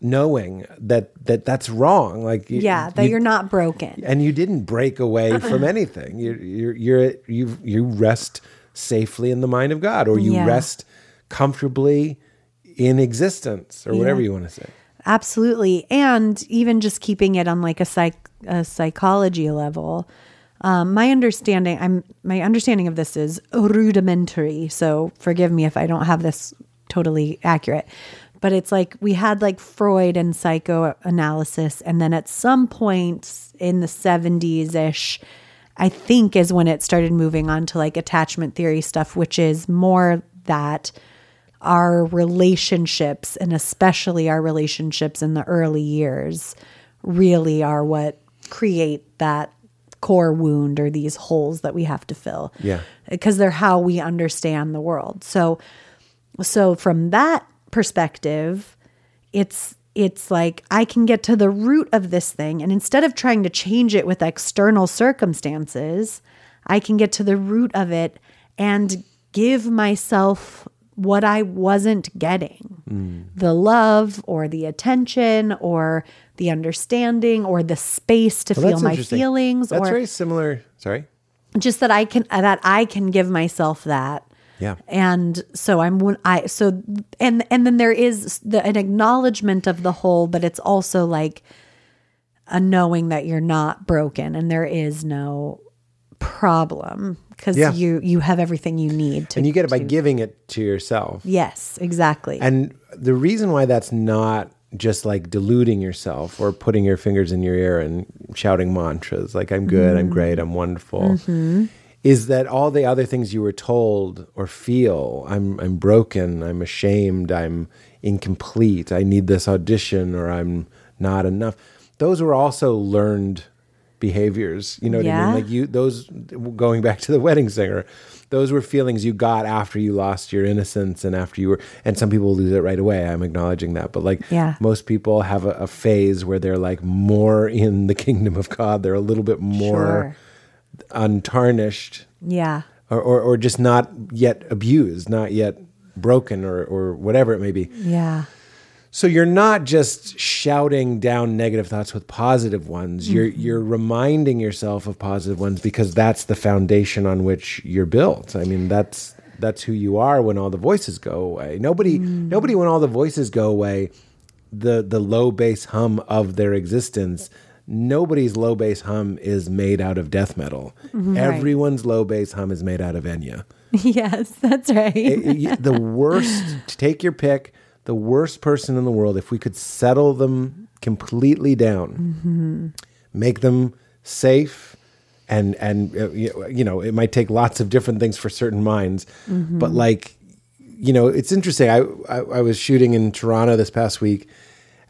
knowing that that that's wrong. Like you- Yeah, that you- you, are not broken. and you didn't break away from anything. You you're you're you you rest safely in the mind of God, or you Yeah. rest comfortably in existence, or whatever you want to say. Absolutely. And even just keeping it on like a psych a psychology level. Um, my understanding I'm my understanding of this is rudimentary. So forgive me if I don't have this totally accurate. But it's like we had like Freud and psychoanalysis and then at some point in the 70s ish I think is when it started moving on to like attachment theory stuff which is more that our relationships and especially our relationships in the early years really are what create that core wound or these holes that we have to fill. Yeah. Because they're how we understand the world. So so from that perspective, it's it's like I can get to the root of this thing and instead of trying to change it with external circumstances, I can get to the root of it and give myself what I wasn't getting. Mm. The love or the attention or the understanding or the space to Well, feel my feelings That's or very similar. Sorry. just that I can that I can give myself that. Yeah. And so I'm I so and and then there is the an acknowledgement of the whole, but it's also like a knowing that you're not broken and there is no problem because Yeah. you you have everything you need to And you get it by to- giving it to yourself. Yes, exactly. And the reason why that's not just like deluding yourself or putting your fingers in your ear and shouting mantras like I'm good, Mm-hmm. I'm great, I'm wonderful, is that all the other things you were told or feel, I'm I'm broken, I'm ashamed, I'm incomplete, I need this audition or I'm not enough. Those were also learned behaviors. You know what I mean? Like you those going back to the wedding singer. those were feelings you got after you lost your innocence and after you were and some people lose it right away i'm acknowledging that but like Yeah. most people have a, a phase where they're like more in the kingdom of god they're a little bit more untarnished Yeah. or, or, or just not yet abused not yet broken or, or whatever it may be Yeah. so you're not just shouting down negative thoughts with positive ones. You're mm-hmm. you're reminding yourself of positive ones because that's the foundation on which you're built. I mean, that's that's who you are when all the voices go away. Nobody mm. nobody when all the voices go away, the the low bass hum of their existence. Nobody's low bass hum is made out of death metal. Everyone's low bass hum is made out of Enya Yes, that's right. it- it- the worst take your pick the worst person in the world if we could settle them completely down make them safe and and uh, you know it might take lots of different things for certain minds but like you know it's interesting I, I i was shooting in toronto this past week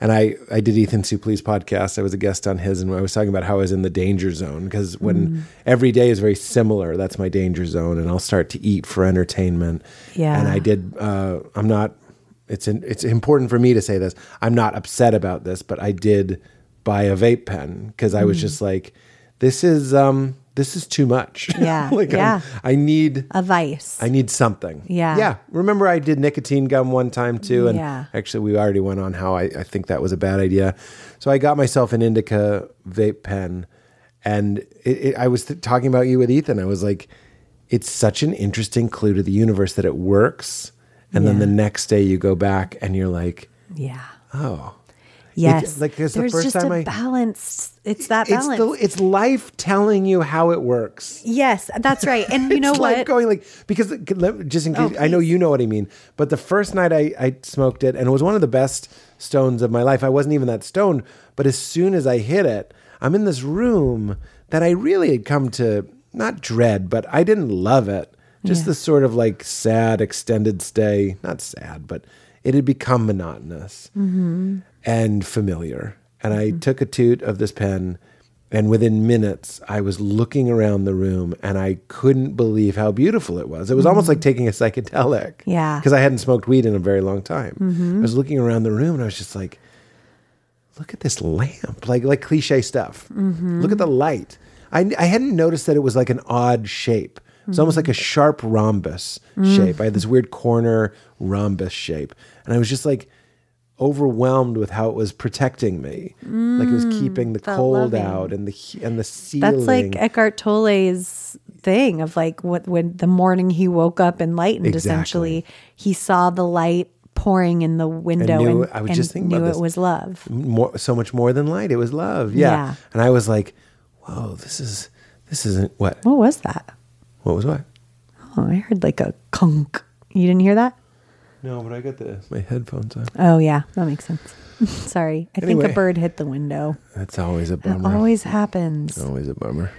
and I, I did Ethan Suplee's podcast. I was a guest on his, and I was talking about how I was in the danger zone because when every day is very similar, that's my danger zone, and I'll start to eat for entertainment. Yeah. And I did. Uh, I'm not. It's in, it's important for me to say this. I'm not upset about this, but I did buy a vape pen because I was just like, this is um this is too much. Yeah, like I'm- yeah. I need A vice. I need something. Yeah. Yeah. Remember I did nicotine gum one time too. And Yeah. actually we already went on how I, I think that was a bad idea. So I got myself an indica vape pen and it, it, I was th- talking about you with Ethan. I was like, it's such an interesting clue to the universe that it works. And then the next day you go back and you're like, yeah. oh, Yes. like, 'cause the There's first just time a I- balance. It's that it's balance. the, it's life telling you how it works. yes, that's right. And you know It's like what? going like because uh, let- just in Oh, case I know you know what I mean, but the first night I, I smoked it and it was one of the best stones of my life. I wasn't even that stoned, but as soon as I hit it, I'm in this room that I really had come to not dread, but I didn't love it. Just Yeah. this sort of like sad extended stay, not sad, but it had become monotonous Mm-hmm. and familiar. And I took a toot of this pen, and within minutes, I was looking around the room and I couldn't believe how beautiful it was. It was almost like taking a psychedelic. Mm-hmm. Yeah. Mm-hmm. Because I hadn't smoked weed in a very long time. I was looking around the room and I was just like, look at this lamp. Like, like cliche stuff. Mm-hmm. Look at the light. I, I hadn't noticed that it was like an odd shape. It's almost like a sharp rhombus shape. I had this weird corner rhombus shape. And I was just like, overwhelmed with how it was protecting me, like it was mm, keeping the felt cold loving. out and the he- and the ceiling. That's like Eckhart Tolle's thing of like what when the morning he woke up enlightened, Exactly. essentially, he saw the light pouring in the window and, knew- I was and just thinking knew about it was love. more, so much more than light. It was love. Yeah. Yeah. and I was like, whoa, this is this isn't what What was that? What was what. Oh, I heard like a conk. You didn't hear that? No, but I got the my headphones on. Oh yeah, that makes sense. Sorry, I think a bird hit the window. That's always a It bummer. always happens. Always a bummer.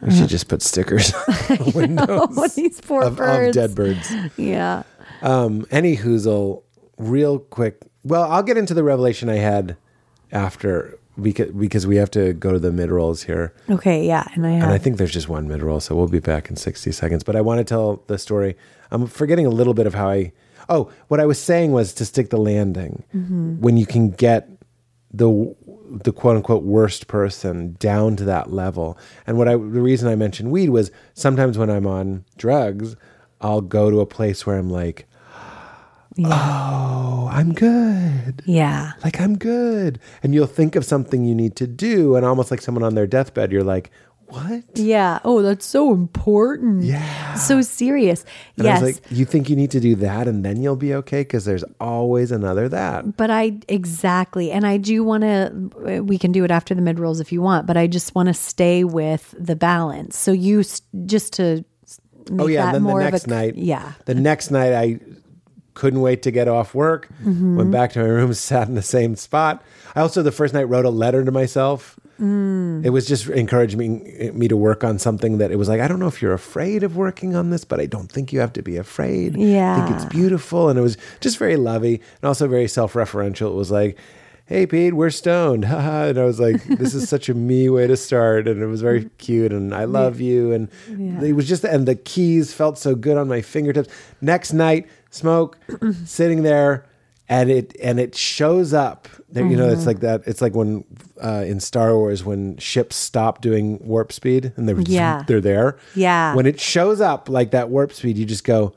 We should just put stickers on the windows What these poor of, of dead birds. Yeah. Um, any whoozle, real quick. Well, I'll get into the revelation I had after because because we have to go to the mid rolls here, Okay. Yeah. And I have. and I think there's just one mid roll, so we'll be back in 60 seconds. But I want to tell the story. I'm forgetting a little bit of how I. Oh, what I was saying was to stick the landing mm-hmm. when you can get the the quote unquote worst person down to that level. And what I the reason I mentioned weed was sometimes when I'm on drugs, I'll go to a place where I'm like, oh, I'm good. yeah. Like I'm good. And you'll think of something you need to do, and almost like someone on their deathbed, you're like, what? Yeah. Oh, that's so important. Yeah. So serious. And yes. I was like, you think you need to do that and then you'll be okay? Because there's always another that. But I exactly, and I do want to. We can do it after the mid rolls if you want, but I just want to stay with the balance. So you just to oh, make Oh yeah, that and then more the next a night, yeah, the next night I couldn't wait to get off work. Mm-hmm. Went back to my room, sat in the same spot. I also the first night wrote a letter to myself. Mm. It was just encouraging me to work on something that it was like I don't know if you're afraid of working on this, but I don't think you have to be afraid. Yeah. I think it's beautiful, and it was just very lovey and also very self-referential. It was like. "Hey, Pete, we're stoned." And I was like, "This is such a me way to start," and it was very cute. And I love you, and it was just, and the keys felt so good on my fingertips. Next night, smoke, sitting there. And it and it shows up. There, you know, Mm-hmm. it's like that. It's like when uh, in Star Wars when ships stop doing warp speed and they're Yeah. they're there. Yeah. When it shows up like that warp speed, you just go,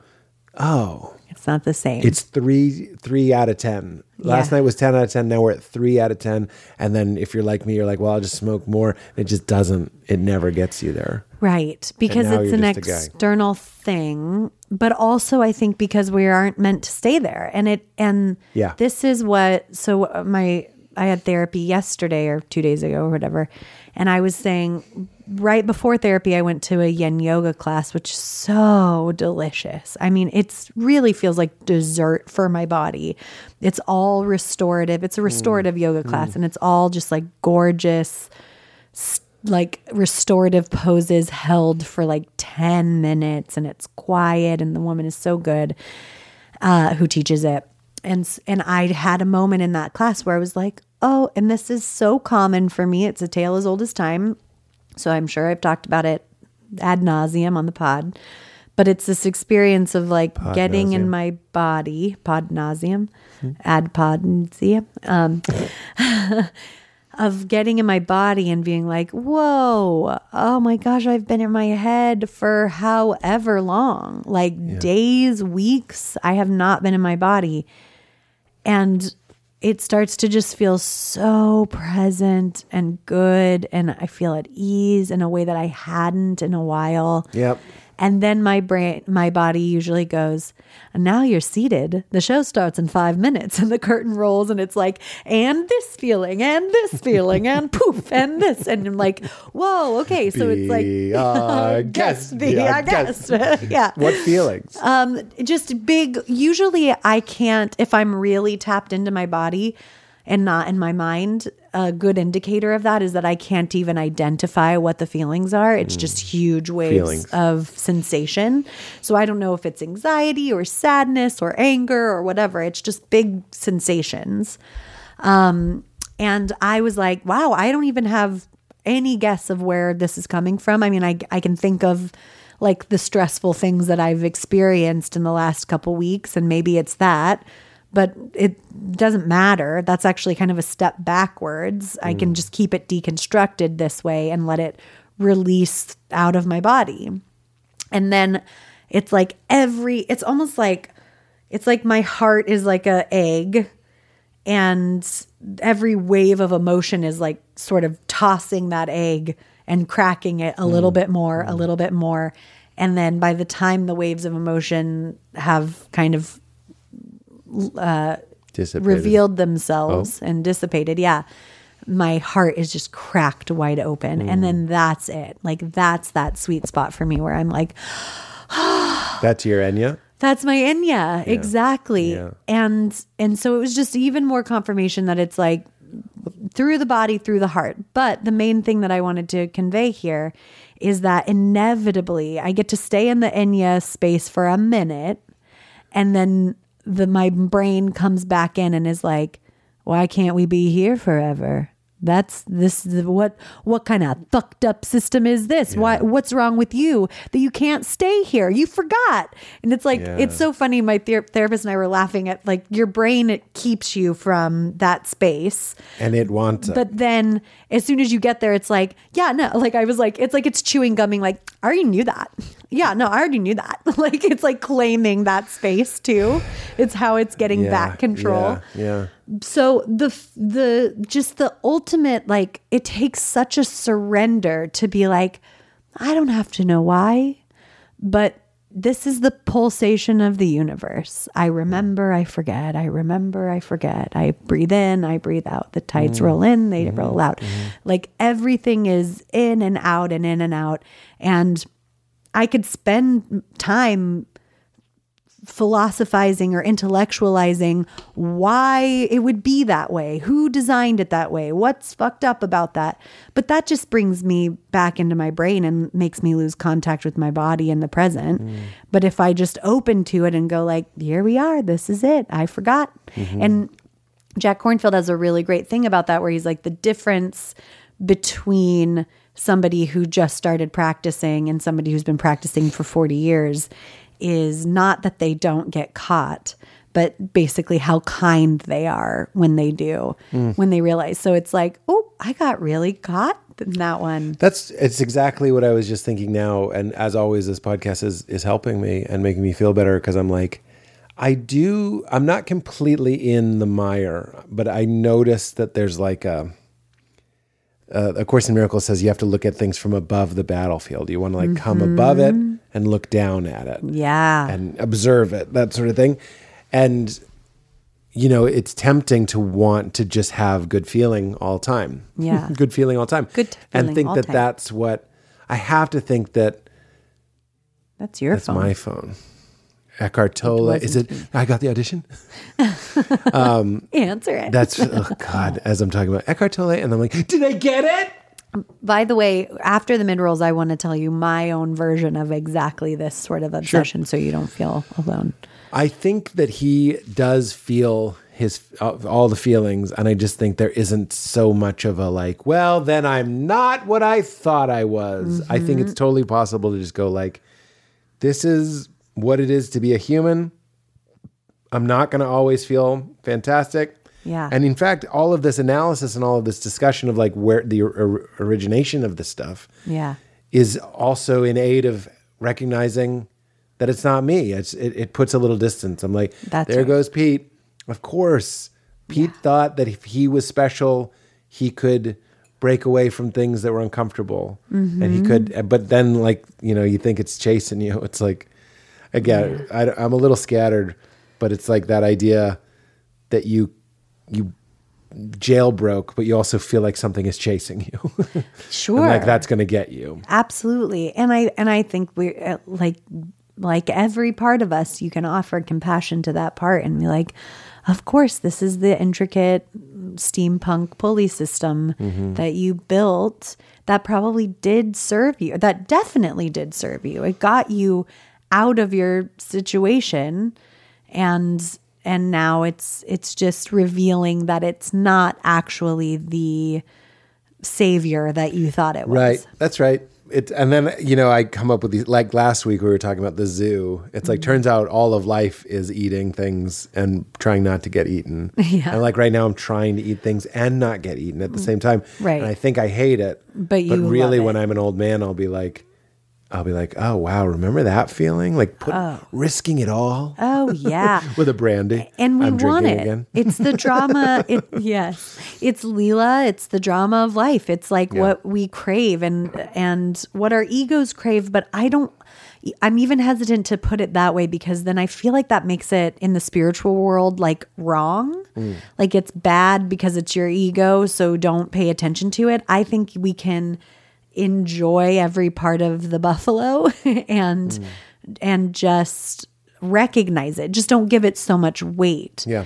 "Oh, It's not the same. it's three three out of ten. Last Yeah. night was ten out of ten. Now we're at three out of ten. And then if you're like me, you're like, well, I'll just smoke more. It just doesn't. It never gets you there. Right. Because it's an just a guy. external thing, but also I think because we aren't meant to stay there. And it and Yeah. this is what so my I had therapy yesterday or 2 days ago or whatever. And I was saying right before therapy I went to a yin yoga class which is so delicious. I mean, it's really feels like dessert for my body. It's all restorative. It's a Mm. restorative yoga class and it's all just like gorgeous like restorative poses held for like 10 minutes and it's quiet and the woman is so good uh, who teaches it and and I had a moment in that class where I was like oh and this is so common for me it's a tale as old as time so I'm sure I've talked about it ad nauseum on the pod but it's this experience of like getting in my body pod nauseum ad pod nauseum um, of getting in my body and being like, whoa, oh my gosh, I've been in my head for however long like days, weeks. I have not been in my body. And it starts to just feel so present and good. And I feel at ease in a way that I hadn't in a while. Yep. And then my brain, my body usually goes, and now you're seated. The show starts in five minutes and the curtain rolls and it's like, and this feeling and this feeling and poof and this. And I'm like, whoa, okay. So it's like, Be guest, be be our guest. yeah. What feelings? Um, just big. Usually, I can't if I'm really tapped into my body and not in my mind. A good indicator of that is that I can't even identify what the feelings are. It's just huge waves Feelings. of sensation. So I don't know if it's anxiety or sadness or anger or whatever. It's just big sensations. Um, and I was like, wow, I don't even have any guess of where this is coming from. I mean, I, I can think of like the stressful things that I've experienced in the last couple weeks, and maybe it's that, but it doesn't matter. That's actually kind of a step backwards. I can mm. just keep it deconstructed this way and let it release out of my body. And then it's like every, it's almost like, it's like my heart is like a egg and every wave of emotion is like sort of tossing that egg and cracking it a little mm. bit more, a mm. little bit more. And then by the time the waves of emotion have kind of Dissipated. revealed themselves oh. and dissipated, yeah, my heart is just cracked wide open. And then mm. that's it. Like that's that sweet spot for me where I'm like, That's your Enya. that's my Enya. Exactly. Yeah. And and so it was just even more confirmation that it's like through the body, through the heart. But the main thing that I wanted to convey here is that inevitably I get to stay in the Enya space for a minute and then the my brain comes back in and is like, why can't we be here forever? That's this is what what kind of fucked up system is this? Why what's wrong with you that you can't stay here? You forgot. And it's like Yeah. it's so funny my ther- therapist and I were laughing at like your brain it keeps you from that space. And it wants it. But then as soon as you get there, it's like, yeah, no, like I was like, it's like it's chewing gumming, like, I already knew that. Yeah, no, I already knew that. like it's like claiming that space too. It's how it's getting yeah, back control. Yeah. So the the just the ultimate like it takes such a surrender to be like, I don't have to know why, but this is the pulsation of the universe. I remember, I forget. I remember, I forget. I breathe in, I breathe out. The tides mm. roll in, they mm-hmm. roll out. Mm-hmm. Like everything is in and out and in and out. And I could spend time philosophizing or intellectualizing why it would be that way, who designed it that way, what's fucked up about that. But that just brings me back into my brain and makes me lose contact with my body in the present. Mm. But if I just open to it and go like, here we are, this is it. I forgot. Mm-hmm. And Jack Kornfield has a really great thing about that where he's like the difference between somebody who just started practicing and somebody who's been practicing for 40 years is not that they don't get caught, but basically how kind they are when they do, hmm. when they realize. So it's like, oh, I got really caught in that one. That's it's exactly what I was just thinking now. And as always, this podcast is is helping me and making me feel better because I'm like, I do. I'm not completely in the mire, but I notice that there's like a. Uh, a course in miracles says you have to look at things from above the battlefield. You want to like come above it and look down at it Yeah. and observe it, that sort of thing. And you know, it's tempting to want to just have good feeling all time. Yeah. good feeling all time. Good and think that time. that's what I have to think that That's your that's phone. my phone. Eckhart Tolle. Is it? I got the audition. um, Answer it. That's oh God. As I'm talking about Eckhart Tolle, and I'm like, did I get it? By the way, after the mid rolls, I want to tell you my own version of exactly this sort of obsession so you don't feel alone. I think that he does feel his all the feelings, and I just think there isn't so much of a like. Well, then I'm not what I thought I was. I think Mm-hmm. it's totally possible to just go like, this is what it is to be a human. I'm not going to always feel fantastic. Yeah. And in fact, all of this analysis and all of this discussion of like where the or- origination of this stuff Yeah. is also in aid of recognizing that it's not me. It's, it, it puts a little distance. I'm like, That's there right. goes Pete. Of course, Pete thought that if he was special, he could break away from things that were uncomfortable, and he Mm-hmm. could. But then, like you know, you think it's chasing you. It's like, again, I, I'm a little scattered, but it's like that idea that you you jailbroke, but you also feel like something is chasing you. Sure. And like that's going to get you. Absolutely. And I and I think we are like like every part of us you can offer compassion to that part and be like of course this is the intricate steampunk pulley system mm-hmm. that you built that probably did serve you that definitely did serve you it got you out of your situation and and now it's it's just revealing that it's not actually the savior that you thought it was Right. That's right. It, and then you know I come up with these like last week we were talking about the zoo. It's Mm-hmm. like turns out all of life is eating things and trying not to get eaten. Yeah. And like right now I'm trying to eat things and not get eaten at the same time. Right. And I think I hate it. But you really when. I'm an old man I'll be like I'll be like, "Oh wow, remember that feeling? Like put, risking it all oh yeah with a brandy." and we I'm want it. again. It's the drama. It, yes, it's Leela. It's the drama of life. It's like what we crave and and what our egos crave. But I don't. I'm even hesitant to put it that way because then I feel like that makes it in the spiritual world like wrong. Mm. Like it's bad because it's your ego. So don't pay attention to it. I think we can enjoy every part of the buffalo and Mm. and just recognize it just don't give it so much weight Yeah.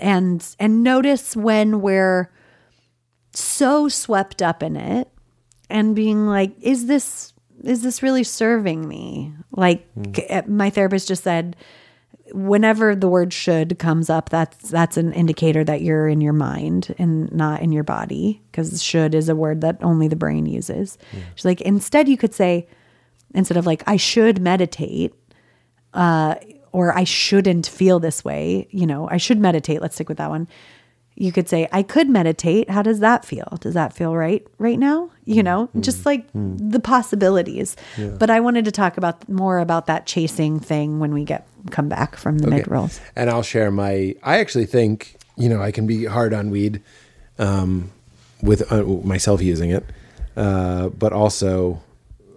and and notice when we're so swept up in it and being like is this is this really serving me like c- my therapist just said whenever the word should comes up that's that's an indicator that you're in your mind and not in your body because should is a word that only the brain uses she's like instead you could say instead of like i should meditate uh, or I shouldn't feel this way, you know, I should meditate. Let's stick with that one. You could say, I could meditate. How does that feel? Does that feel right right now? You know, just like the possibilities. But I wanted to talk about more about that chasing thing when we get come back from the mid rolls. And I'll share my. I actually think you know I can be hard on weed, um, with uh, myself using it, uh, but also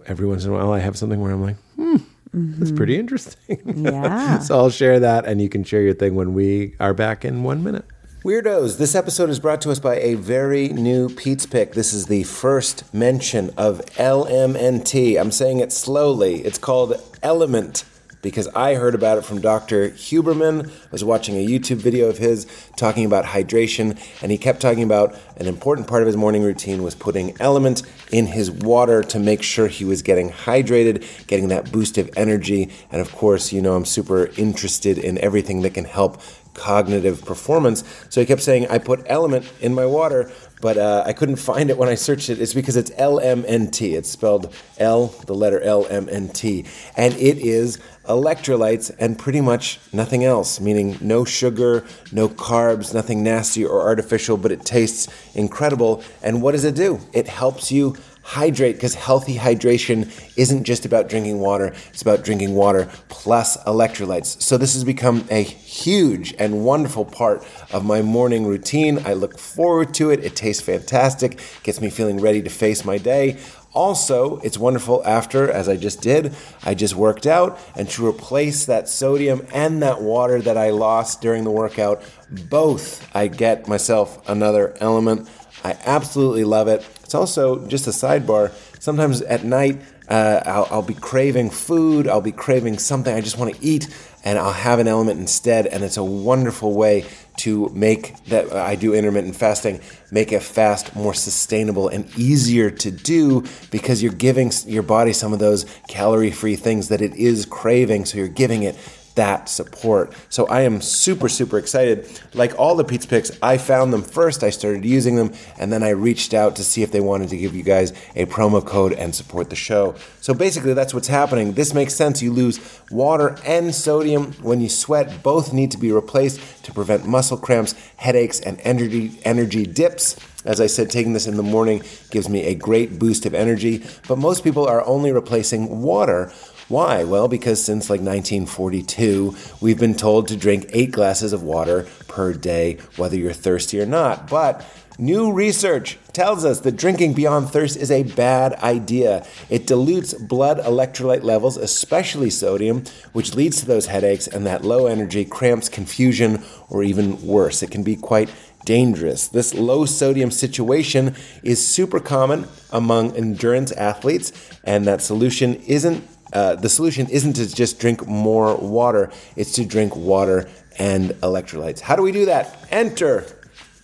every once in a while I have something where I'm like, hmm, that's pretty interesting. Yeah. so I'll share that, and you can share your thing when we are back in one minute. Weirdos, this episode is brought to us by a very new Pete's Pick. This is the first mention of LMNT. I'm saying it slowly. It's called Element because I heard about it from Dr. Huberman. I was watching a YouTube video of his talking about hydration, and he kept talking about an important part of his morning routine was putting element in his water to make sure he was getting hydrated, getting that boost of energy. And of course, you know, I'm super interested in everything that can help cognitive performance. So he kept saying, I put element in my water, but uh, I couldn't find it when I searched it. It's because it's LMNT. It's spelled L, the letter LMNT. And it is electrolytes and pretty much nothing else, meaning no sugar, no carbs, nothing nasty or artificial, but it tastes incredible. And what does it do? It helps you hydrate because healthy hydration isn't just about drinking water, it's about drinking water plus electrolytes. So, this has become a huge and wonderful part of my morning routine. I look forward to it. It tastes fantastic, gets me feeling ready to face my day. Also, it's wonderful after, as I just did, I just worked out, and to replace that sodium and that water that I lost during the workout, both I get myself another element. I absolutely love it. It's also just a sidebar. Sometimes at night, uh, I'll, I'll be craving food, I'll be craving something I just want to eat, and I'll have an element instead. And it's a wonderful way to make that I do intermittent fasting, make a fast more sustainable and easier to do because you're giving your body some of those calorie free things that it is craving. So you're giving it that support. So I am super, super excited. Like all the Pete's Picks, I found them first, I started using them, and then I reached out to see if they wanted to give you guys a promo code and support the show. So basically, that's what's happening. This makes sense. You lose water and sodium when you sweat. Both need to be replaced to prevent muscle cramps, headaches, and energy, energy dips. As I said, taking this in the morning gives me a great boost of energy, but most people are only replacing water why? Well, because since like 1942, we've been told to drink eight glasses of water per day, whether you're thirsty or not. But New research tells us that drinking beyond thirst is a bad idea. It dilutes blood electrolyte levels, especially sodium, which leads to those headaches and that low energy, cramps, confusion, or even worse. It can be quite dangerous. This low sodium situation is super common among endurance athletes, and that solution isn't uh, the solution isn't to just drink more water, it's to drink water and electrolytes. How do we do that? Enter,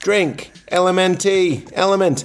drink, LMNT, element.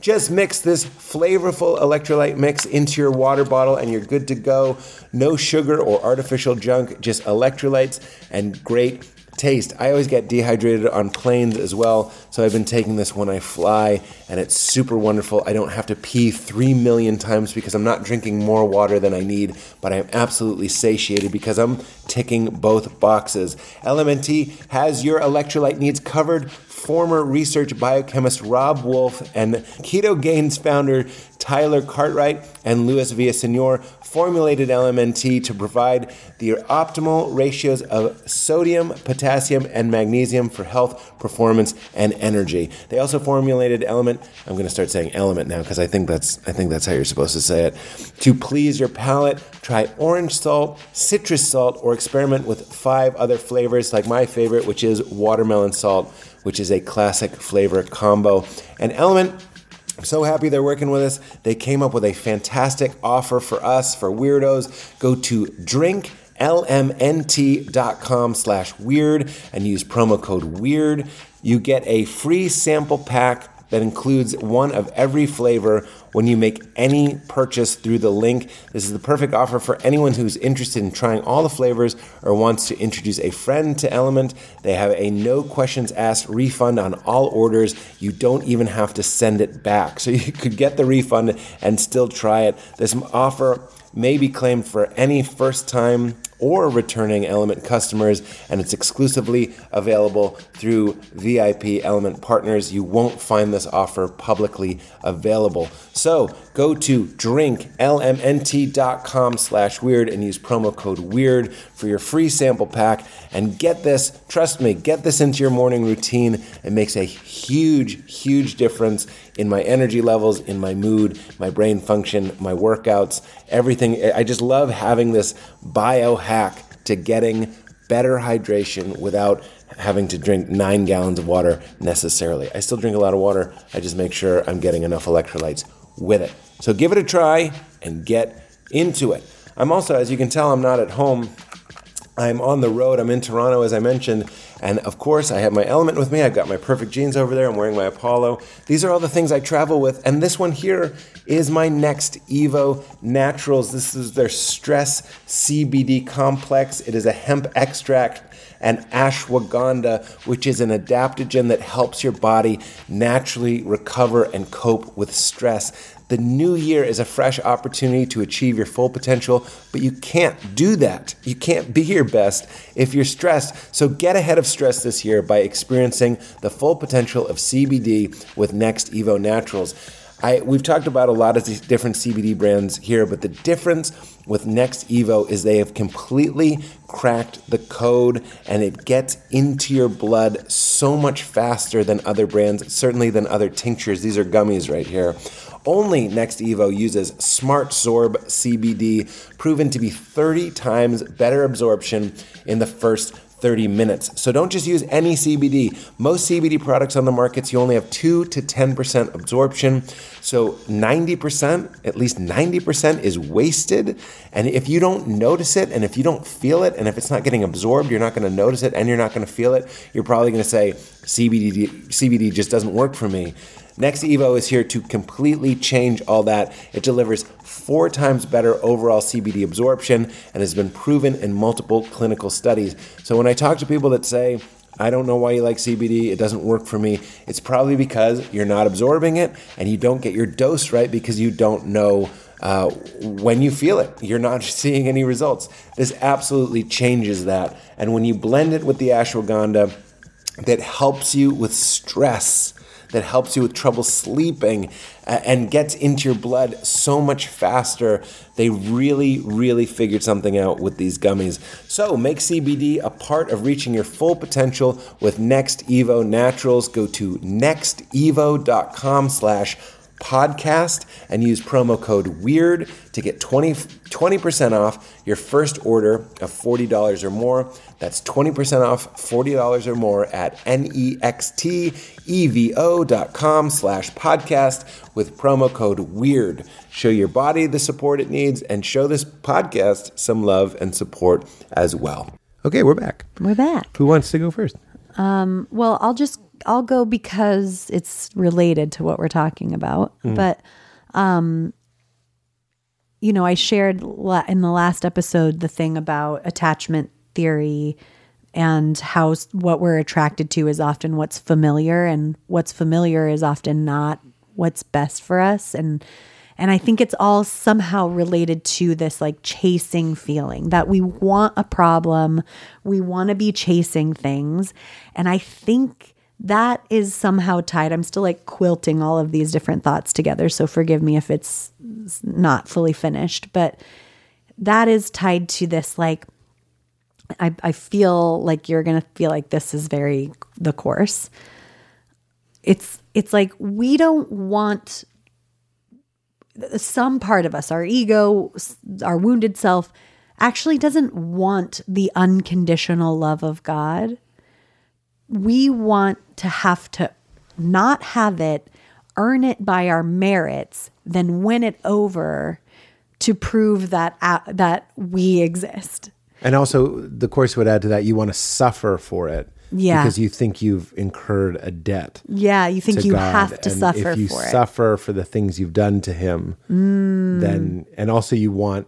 Just mix this flavorful electrolyte mix into your water bottle and you're good to go. No sugar or artificial junk, just electrolytes and great taste. I always get dehydrated on planes as well, so I've been taking this when I fly, and it's super wonderful. I don't have to pee three million times because I'm not drinking more water than I need, but I'm absolutely satiated because I'm ticking both boxes. LMNT has your electrolyte needs covered. Former research biochemist Robb Wolf and Ketogains founder Tyler Cartwright and Luis Villasenor formulated LMNT to provide the optimal ratios of sodium, potassium, and magnesium for health, performance, and energy. They also formulated element. I'm going to start saying element now because I think that's I think that's how you're supposed to say it. To please your palate, try orange salt, citrus salt, or experiment with five other flavors like my favorite, which is watermelon salt which is a classic flavor combo. And Element I'm so happy they're working with us. They came up with a fantastic offer for us, for weirdos. Go to drinklmnt.com slash weird and use promo code weird. You get a free sample pack that includes one of every flavor when you make any purchase through the link. This is the perfect offer for anyone who's interested in trying all the flavors or wants to introduce a friend to Element. They have a no questions asked refund on all orders. You don't even have to send it back. So you could get the refund and still try it. This offer may be claimed for any first time or returning Element customers, and it's exclusively available through VIP Element partners. You won't find this offer publicly available. So go to drinklmnt.com slash weird and use promo code weird for your free sample pack and get this, trust me, get this into your morning routine. It makes a huge, huge difference in my energy levels, in my mood, my brain function, my workouts, everything. I just love having this biohack to getting better hydration without having to drink nine gallons of water necessarily. I still drink a lot of water. I just make sure I'm getting enough electrolytes with it. So give it a try and get into it. I'm also, as you can tell, I'm not at home I'm on the road. I'm in Toronto, as I mentioned. And of course, I have my element with me. I've got my perfect jeans over there. I'm wearing my Apollo. These are all the things I travel with. And this one here is my next Evo Naturals. This is their stress CBD complex. It is a hemp extract and ashwagandha, which is an adaptogen that helps your body naturally recover and cope with stress. The new year is a fresh opportunity to achieve your full potential, but you can't do that. You can't be your best if you're stressed. So get ahead of stress this year by experiencing the full potential of CBD with Next Evo Naturals. I, we've talked about a lot of these different CBD brands here, but the difference with Next Evo is they have completely cracked the code and it gets into your blood so much faster than other brands, certainly than other tinctures. These are gummies right here. Only Next Evo uses Smart Sorb CBD, proven to be 30 times better absorption in the first 30 minutes. So don't just use any CBD. Most CBD products on the markets, you only have 2 to 10% absorption. So 90%, at least 90% is wasted. And if you don't notice it and if you don't feel it and if it's not getting absorbed, you're not going to notice it and you're not going to feel it, you're probably going to say CBD CBD just doesn't work for me. Next Evo is here to completely change all that. It delivers four times better overall CBD absorption and has been proven in multiple clinical studies. So when I talk to people that say, I don't know why you like CBD, it doesn't work for me, it's probably because you're not absorbing it and you don't get your dose right because you don't know. Uh, when you feel it, you're not seeing any results. This absolutely changes that. And when you blend it with the ashwagandha, that helps you with stress, that helps you with trouble sleeping, and gets into your blood so much faster. They really, really figured something out with these gummies. So make CBD a part of reaching your full potential with Next Evo Naturals. Go to nextevo.com slash podcast and use promo code WEIRD to get 20, 20% off your first order of $40 or more. That's 20% off $40 or more at nextevo.com slash podcast with promo code WEIRD. Show your body the support it needs and show this podcast some love and support as well. Okay, we're back. We're back. Who wants to go first? Well, I'll just I'll go because it's related to what we're talking about. But um you know, I shared in the last episode the thing about attachment theory and how what we're attracted to is often what's familiar and what's familiar is often not what's best for us and and I think it's all somehow related to this like chasing feeling that we want a problem, we want to be chasing things. And I think that is somehow tied. I'm still like quilting all of these different thoughts together. So forgive me if it's not fully finished, but that is tied to this like, I, I feel like you're going to feel like this is very the course. It's, it's like we don't want some part of us, our ego, our wounded self, actually doesn't want the unconditional love of God. We want to have to not have it, earn it by our merits, then win it over to prove that uh, that we exist. And also, the course would add to that you want to suffer for it. Yeah. Because you think you've incurred a debt. Yeah, you think you God. have to and suffer if you for it. Mm. suffer for the things you've done to him then and also you want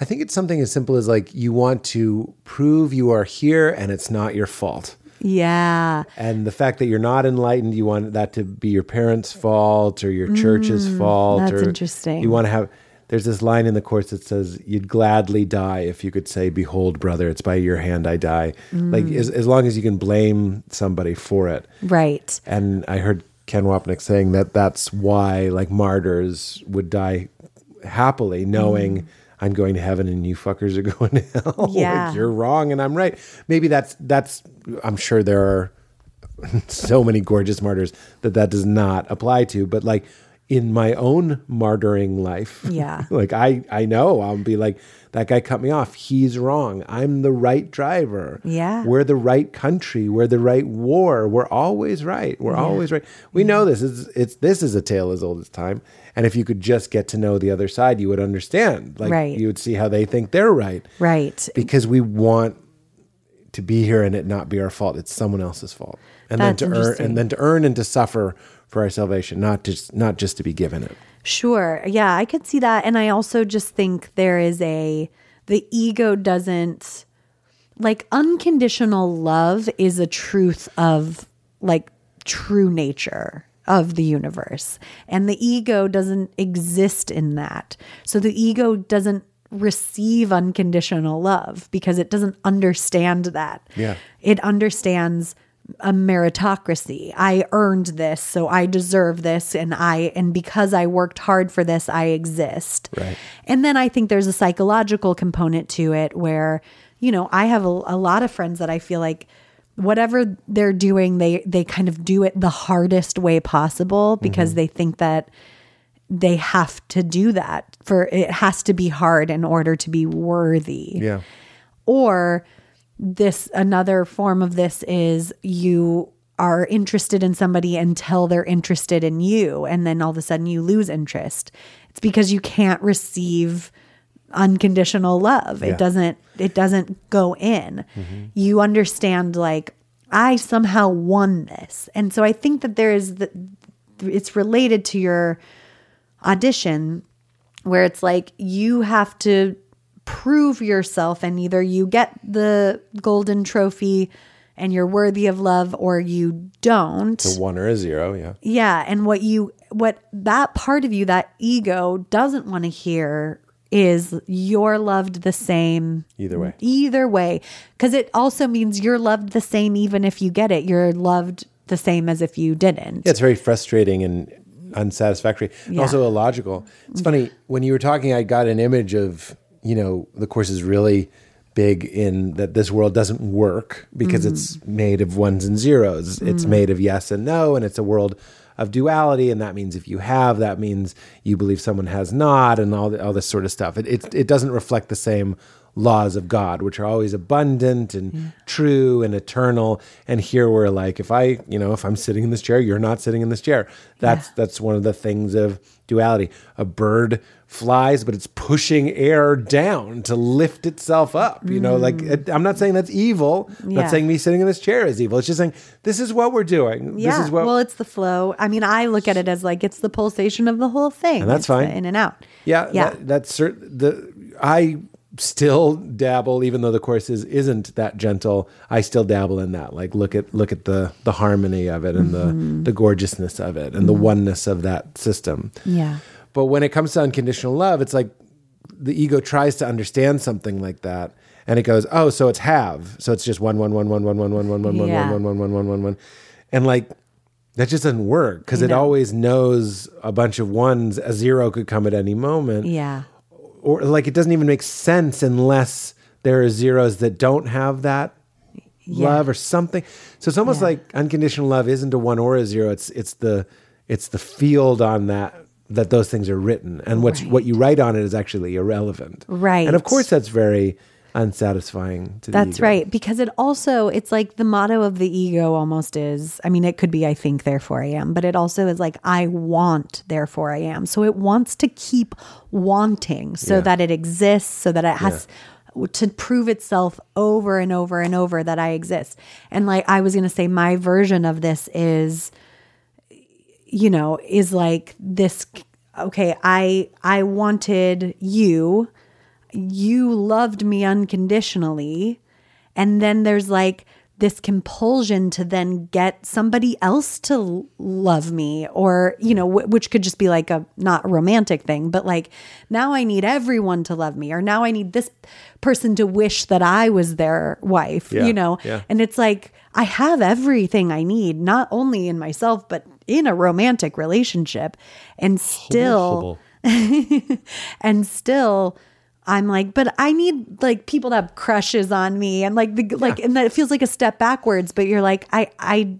i think it's something as simple as like you want to prove you are here and it's not your fault Yeah. and the fact that you're not enlightened you want that to be your parents fault or your church's fault Mm, that's interesting. you want to have there's this line in the course that says you'd gladly die if you could say behold brother it's by your hand i die like Mm. as, as long as you can blame somebody for it Right. and I heard Ken Wapnick saying that that's why like martyrs would die happily, knowing I'm going to heaven and you fuckers are going to hell. Like, Yeah. you're wrong and I'm right. Maybe that's that's. I'm sure there are so many gorgeous martyrs that that does not apply to, but like in my own martyring life, Yeah. like I I know I'll be like that guy cut me off. He's wrong. I'm the right driver. Yeah. We're the right country. We're the right war. We're always right. We're always right. We know this. is it's this is a tale as old as time. And if you could just get to know the other side, you would understand. Like Right. you would see how they think they're right. Right. Because we want to be here and it not be our fault. It's someone else's fault. And That's then to earn and then to earn and to suffer for our salvation, not just not just to be given it. Sure. Yeah, I could see that. And I also just think there is a, the ego doesn't, like, unconditional love is a truth of, like, true nature of the universe. And the ego doesn't exist in that. So the ego doesn't receive unconditional love because it doesn't understand that. Yeah. It understands a meritocracy. I earned this, so I deserve this and I and because I worked hard for this, I exist. Right. And then I think there's a psychological component to it where, you know, I have a, a lot of friends that I feel like whatever they're doing, they they kind of do it the hardest way possible because mm-hmm. they think that they have to do that for it has to be hard in order to be worthy Yeah. or this another form of this is you are interested in somebody until they're interested in you and then all of a sudden you lose interest. It's because you can't receive unconditional love. Yeah. it doesn't it doesn't go in. Mm-hmm. You understand like i somehow won this. And so i think that there is the it's related to your audition where it's like you have to prove yourself and either you get the golden trophy and you're worthy of love or you don't. A one or a zero, yeah. Yeah, and what you what that part of you that ego doesn't want to hear is you're loved the same Either way. Either way, cuz it also means you're loved the same even if you get it. You're loved the same as if you didn't. Yeah, it's very frustrating and unsatisfactory, and Yeah. also illogical. It's funny when you were talking, I got an image of you know the course is really big in that this world doesn't work because mm-hmm. it's made of ones and zeros. It's mm. made of yes and no, and it's a world of duality, and that means if you have, that means you believe someone has not, and all the, all this sort of stuff. It, it it doesn't reflect the same laws of God, which are always abundant and mm. true and eternal. And here we're like, if I, you know, if I'm sitting in this chair, you're not sitting in this chair. That's that's one of the things of duality. A bird flies, but it's pushing air down to lift itself up. You know, like it, I'm not saying that's evil. I'm Mm. Yeah. not saying me sitting in this chair is evil. It's just saying this is what we're doing. Yeah. This is what well, it's the flow. I mean, I look at it as like it's the pulsation of the whole thing. And that's It's fine. in and out. Yeah, Yeah. That, that's certain. The I still dabble, even though the course is isn't that gentle. I still dabble in that. Like look at look at the the harmony of it and Mm-hmm. the the gorgeousness of it and the oneness of that system. Yeah. But when it comes to unconditional love, it's like the ego tries to understand something like that, and it goes, "Oh, so it's have, so it's just one, one, one, one, one, one, one, one, one, one, Yeah. one, one, one, one, one, one," and like that just doesn't work because it No. always knows a bunch of ones. A zero could come at any moment, Yeah. or like it doesn't even make sense unless there are zeros that don't have that love or something. So it's almost Yeah. like unconditional love isn't a one or a zero. It's it's the it's the field on that that those things are written, and what's what you write on it is actually irrelevant. Right. and of course that's very unsatisfying to the That's right. Because it also, it's like the motto of the ego almost is I mean, it could be I think, therefore I am, but it also is like I want, therefore I am. So it wants to keep wanting so Yeah. that it exists, so that it has to prove itself over and over and over that I exist. And like I was going to say, my version of this is, you know, is like this okay, I I wanted you you loved me unconditionally and then there's like this compulsion to then get somebody else to love me or you know wh- which could just be like a not a romantic thing but like now i need everyone to love me or now i need this person to wish that i was their wife Yeah, you know yeah. and it's like i have everything i need not only in myself but in a romantic relationship and still and still I'm like, but I need like people to have crushes on me and like the like and that feels like a step backwards, but you're like, I I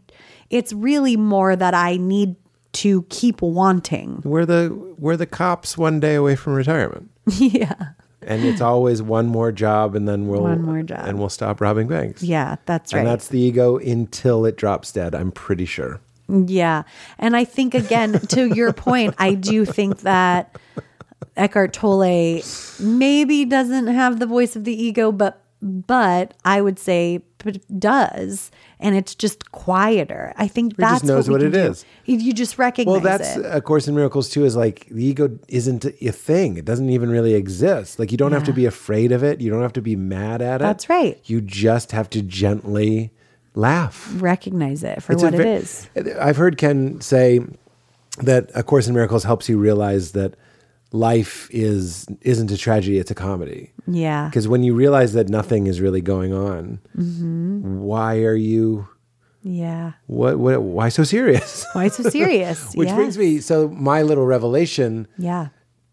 it's really more that I need to keep wanting. We're the we're the cops one day away from retirement, yeah. and it's always one more job, and then we'll One more job. and we'll stop robbing banks. Yeah, that's right. And that's the ego until it drops dead. I'm pretty sure. Yeah. And I think, again, to your point, I do think that Eckhart Tolle maybe doesn't have the voice of the ego, but but I would say p- does, and it's just quieter. I think Or that's just knows what, what it do. is. You, just recognize Well, that's it. A Course in Miracles too. Is like the ego isn't a thing. It doesn't even really exist. Like you don't have to be afraid of it. You don't have to be mad at it. That's right. You just have to gently laugh. recognize it for It's what it is. I've heard Ken say that A Course in Miracles helps you realize that life is isn't a tragedy; it's a comedy. Yeah. Because when you realize that nothing is really going on, Mm-hmm. why are you? Yeah. What? What? Why so serious? Why so serious? Which Yes. brings me. So my little revelation Yeah.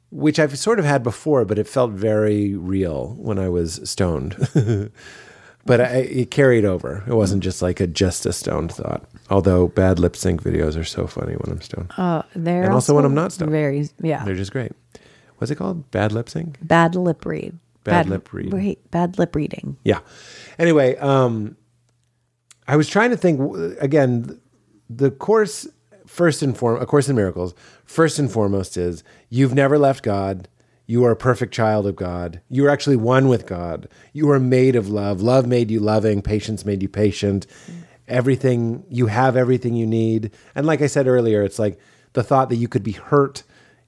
which I've sort of had before, but it felt very real when I was stoned. but I, it carried over. It wasn't just like a just a stoned thought. Although bad lip sync videos are so funny when I'm stoned. Oh, they're And also when I'm not stoned. Very yeah. They're just great. What's it called? Bad lip sync? Bad lip read. Bad lip read. Wait, bad lip reading. Yeah. Anyway, um, I was trying to think again. The course, first and foremost, a course in miracles. First and foremost is you've never left God. You are a perfect child of God. You are actually one with God. You are made of love. Love made you loving. Patience made you patient. Everything you have, everything you need. And like I said earlier, it's like the thought that you could be hurt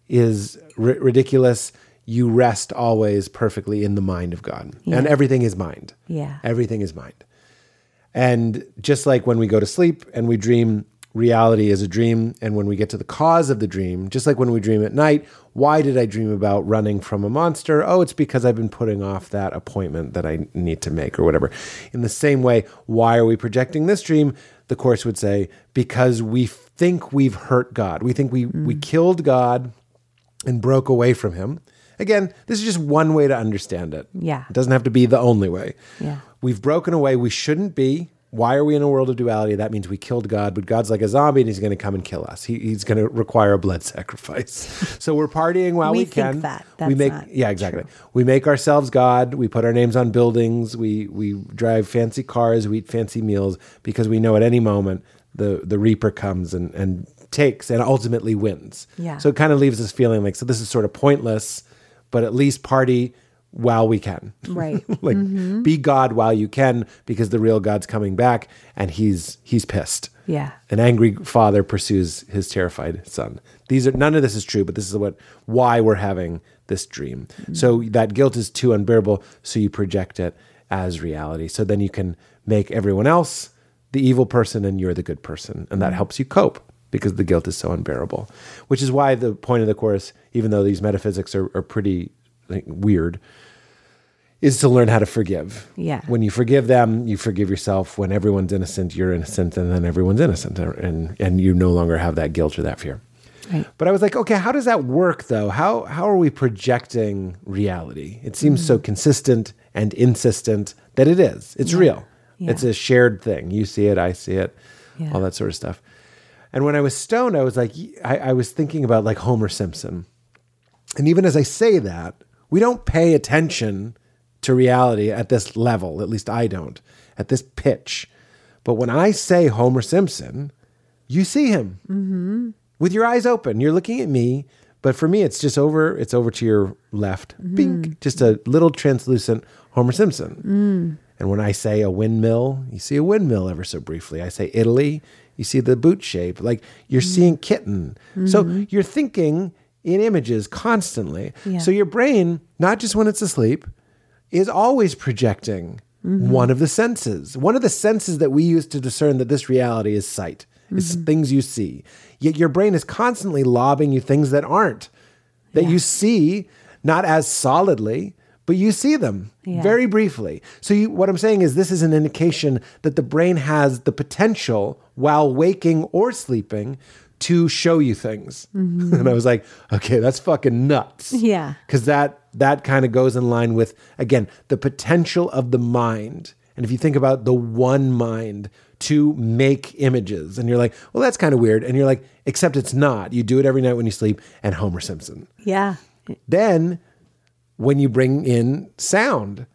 is ri- ridiculous. You rest always perfectly in the mind of God, and everything is mind. Yeah. Everything is mind. And just like when we go to sleep and we dream, reality is a dream. And when we get to the cause of the dream, just like when we dream at night, why did I dream about running from a monster? Oh, it's because I've been putting off that appointment that I need to make or whatever. In the same way, why are we projecting this dream? The Course would say, because we think we've hurt God. We think we, mm. we killed God and broke away from him. Again, this is just one way to understand it. Yeah. It doesn't have to be the only way. Yeah. We've broken away. We shouldn't be. Why are we in a world of duality? That means we killed God, but God's like a zombie and he's going to come and kill us. He, he's going to require a blood sacrifice. so we're partying while we, We can. that. we make yeah, exactly. We make ourselves God. We put our names on buildings. We we drive fancy cars. We eat fancy meals because we know at any moment the the reaper comes and and takes and ultimately wins. Yeah. So it kind of leaves us feeling like so this is sort of pointless, but at least party while we can. Right. like mm-hmm. be God while you can because the real God's coming back and he's he's pissed. Yeah. An angry father pursues his terrified son. These are none of this is true, but this is what why we're having this dream. Mm-hmm. So that guilt is too unbearable, so you project it as reality. So then you can make everyone else the evil person and you're the good person, and that mm-hmm. helps you cope because the guilt is so unbearable. Which is why the point of the course, even though these metaphysics are, are pretty like, weird, is to learn how to forgive. Yeah. When you forgive them, you forgive yourself. When everyone's innocent, you're innocent, and then everyone's innocent, and and you no longer have that guilt or that fear. Right. But I was like, okay, how does that work though? How how are we projecting reality? It seems so mm. consistent and insistent that it is. It's real. Yeah. It's a shared thing. You see it, I see it, Yeah. all that sort of stuff. And when I was stoned, I was like, I, I was thinking about like Homer Simpson. And even as I say that, we don't pay attention to reality at this level. At least I don't, at this pitch. But when I say Homer Simpson, you see him mm-hmm. with your eyes open. You're looking at me, but for me, it's just over. It's over to your left. Mm-hmm. Bink, just a little translucent Homer Simpson. Mm. And when I say a windmill, you see a windmill ever so briefly. I say Italy, you see the boot shape. Like you're mm. seeing kitten. So mm-hmm. you're thinking in images constantly. Yeah. So your brain, not just when it's asleep, is always projecting mm-hmm. one of the senses. One of the senses that we use to discern that this reality is sight, is mm-hmm. things you see. Yet your brain is constantly lobbing you things that aren't, that you see not as solidly, but you see them Yeah. very briefly. So you, what I'm saying is this is an indication that the brain has the potential while waking or sleeping to show you things. Mm-hmm. and I was like, okay, that's fucking nuts. Yeah. because that that kind of goes in line with again the potential of the mind. And if you think about the one mind to make images and you're like well that's kind of weird. And you're like except it's not. You do it every night when you sleep and homer simpson. Yeah. then when you bring in sound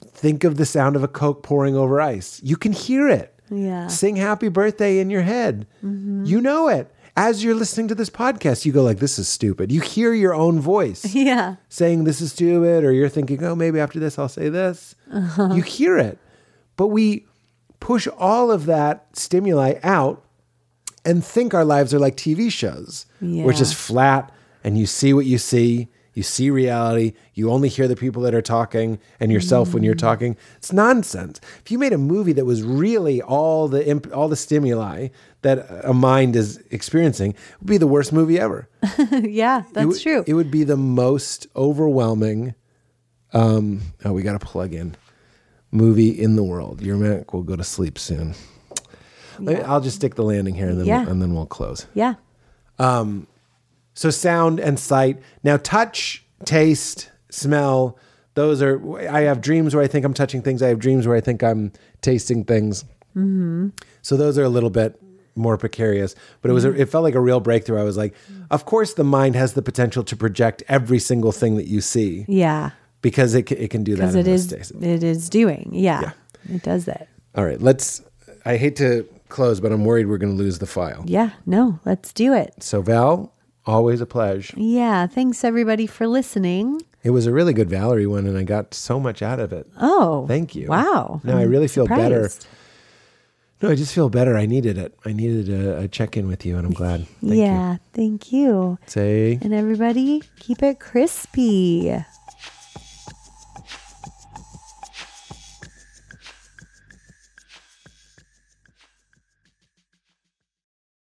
think of the sound of a coke pouring over ice. You can hear it. Yeah. sing happy birthday in your head. Mm-hmm. You know it as you're listening to this podcast you go like this is stupid. You hear your own voice Yeah. saying this is stupid or you're thinking oh maybe after this i'll say this. Uh-huh. You hear it. But we push all of that stimuli out and think our lives are like TV shows, which is flat and you see what you see. You see reality. You only hear the people that are talking and yourself when you're Mm. talking. It's nonsense. If you made a movie that was really all the imp- all the stimuli that a mind is experiencing, it would be the worst movie ever. yeah, It that's true. It would be the most overwhelming. Um, oh, we got to plug in movie in the world. Your Mac will go to sleep soon. Me- I'll just stick the landing here, and then Yeah. and then we'll close. yeah. So sound and sight. Now touch, taste, smell. Those are. I have dreams where I think I'm touching things. I have dreams where I think I'm tasting things. Mm-hmm. So those are a little bit more precarious, but it was. A, it felt like a real breakthrough. I was like, of course, the mind has the potential to project every single thing that you see Yeah. because it it can do that. Because it is it is doing. Yeah. Yeah. It does that. All right, let's. I hate to close, but I'm worried we're going to lose the file. Yeah. No, let's do it. So Val, always a pleasure. Yeah. Thanks everybody for listening. It was a really good Valerie one, and I got so much out of it. Oh. Thank you. Wow. No, I I'm really feel better. No, I just feel better. I needed it. I needed a, a check in with you, and I'm glad. Thank yeah. Thank you. you. Say. And everybody, keep it crispy.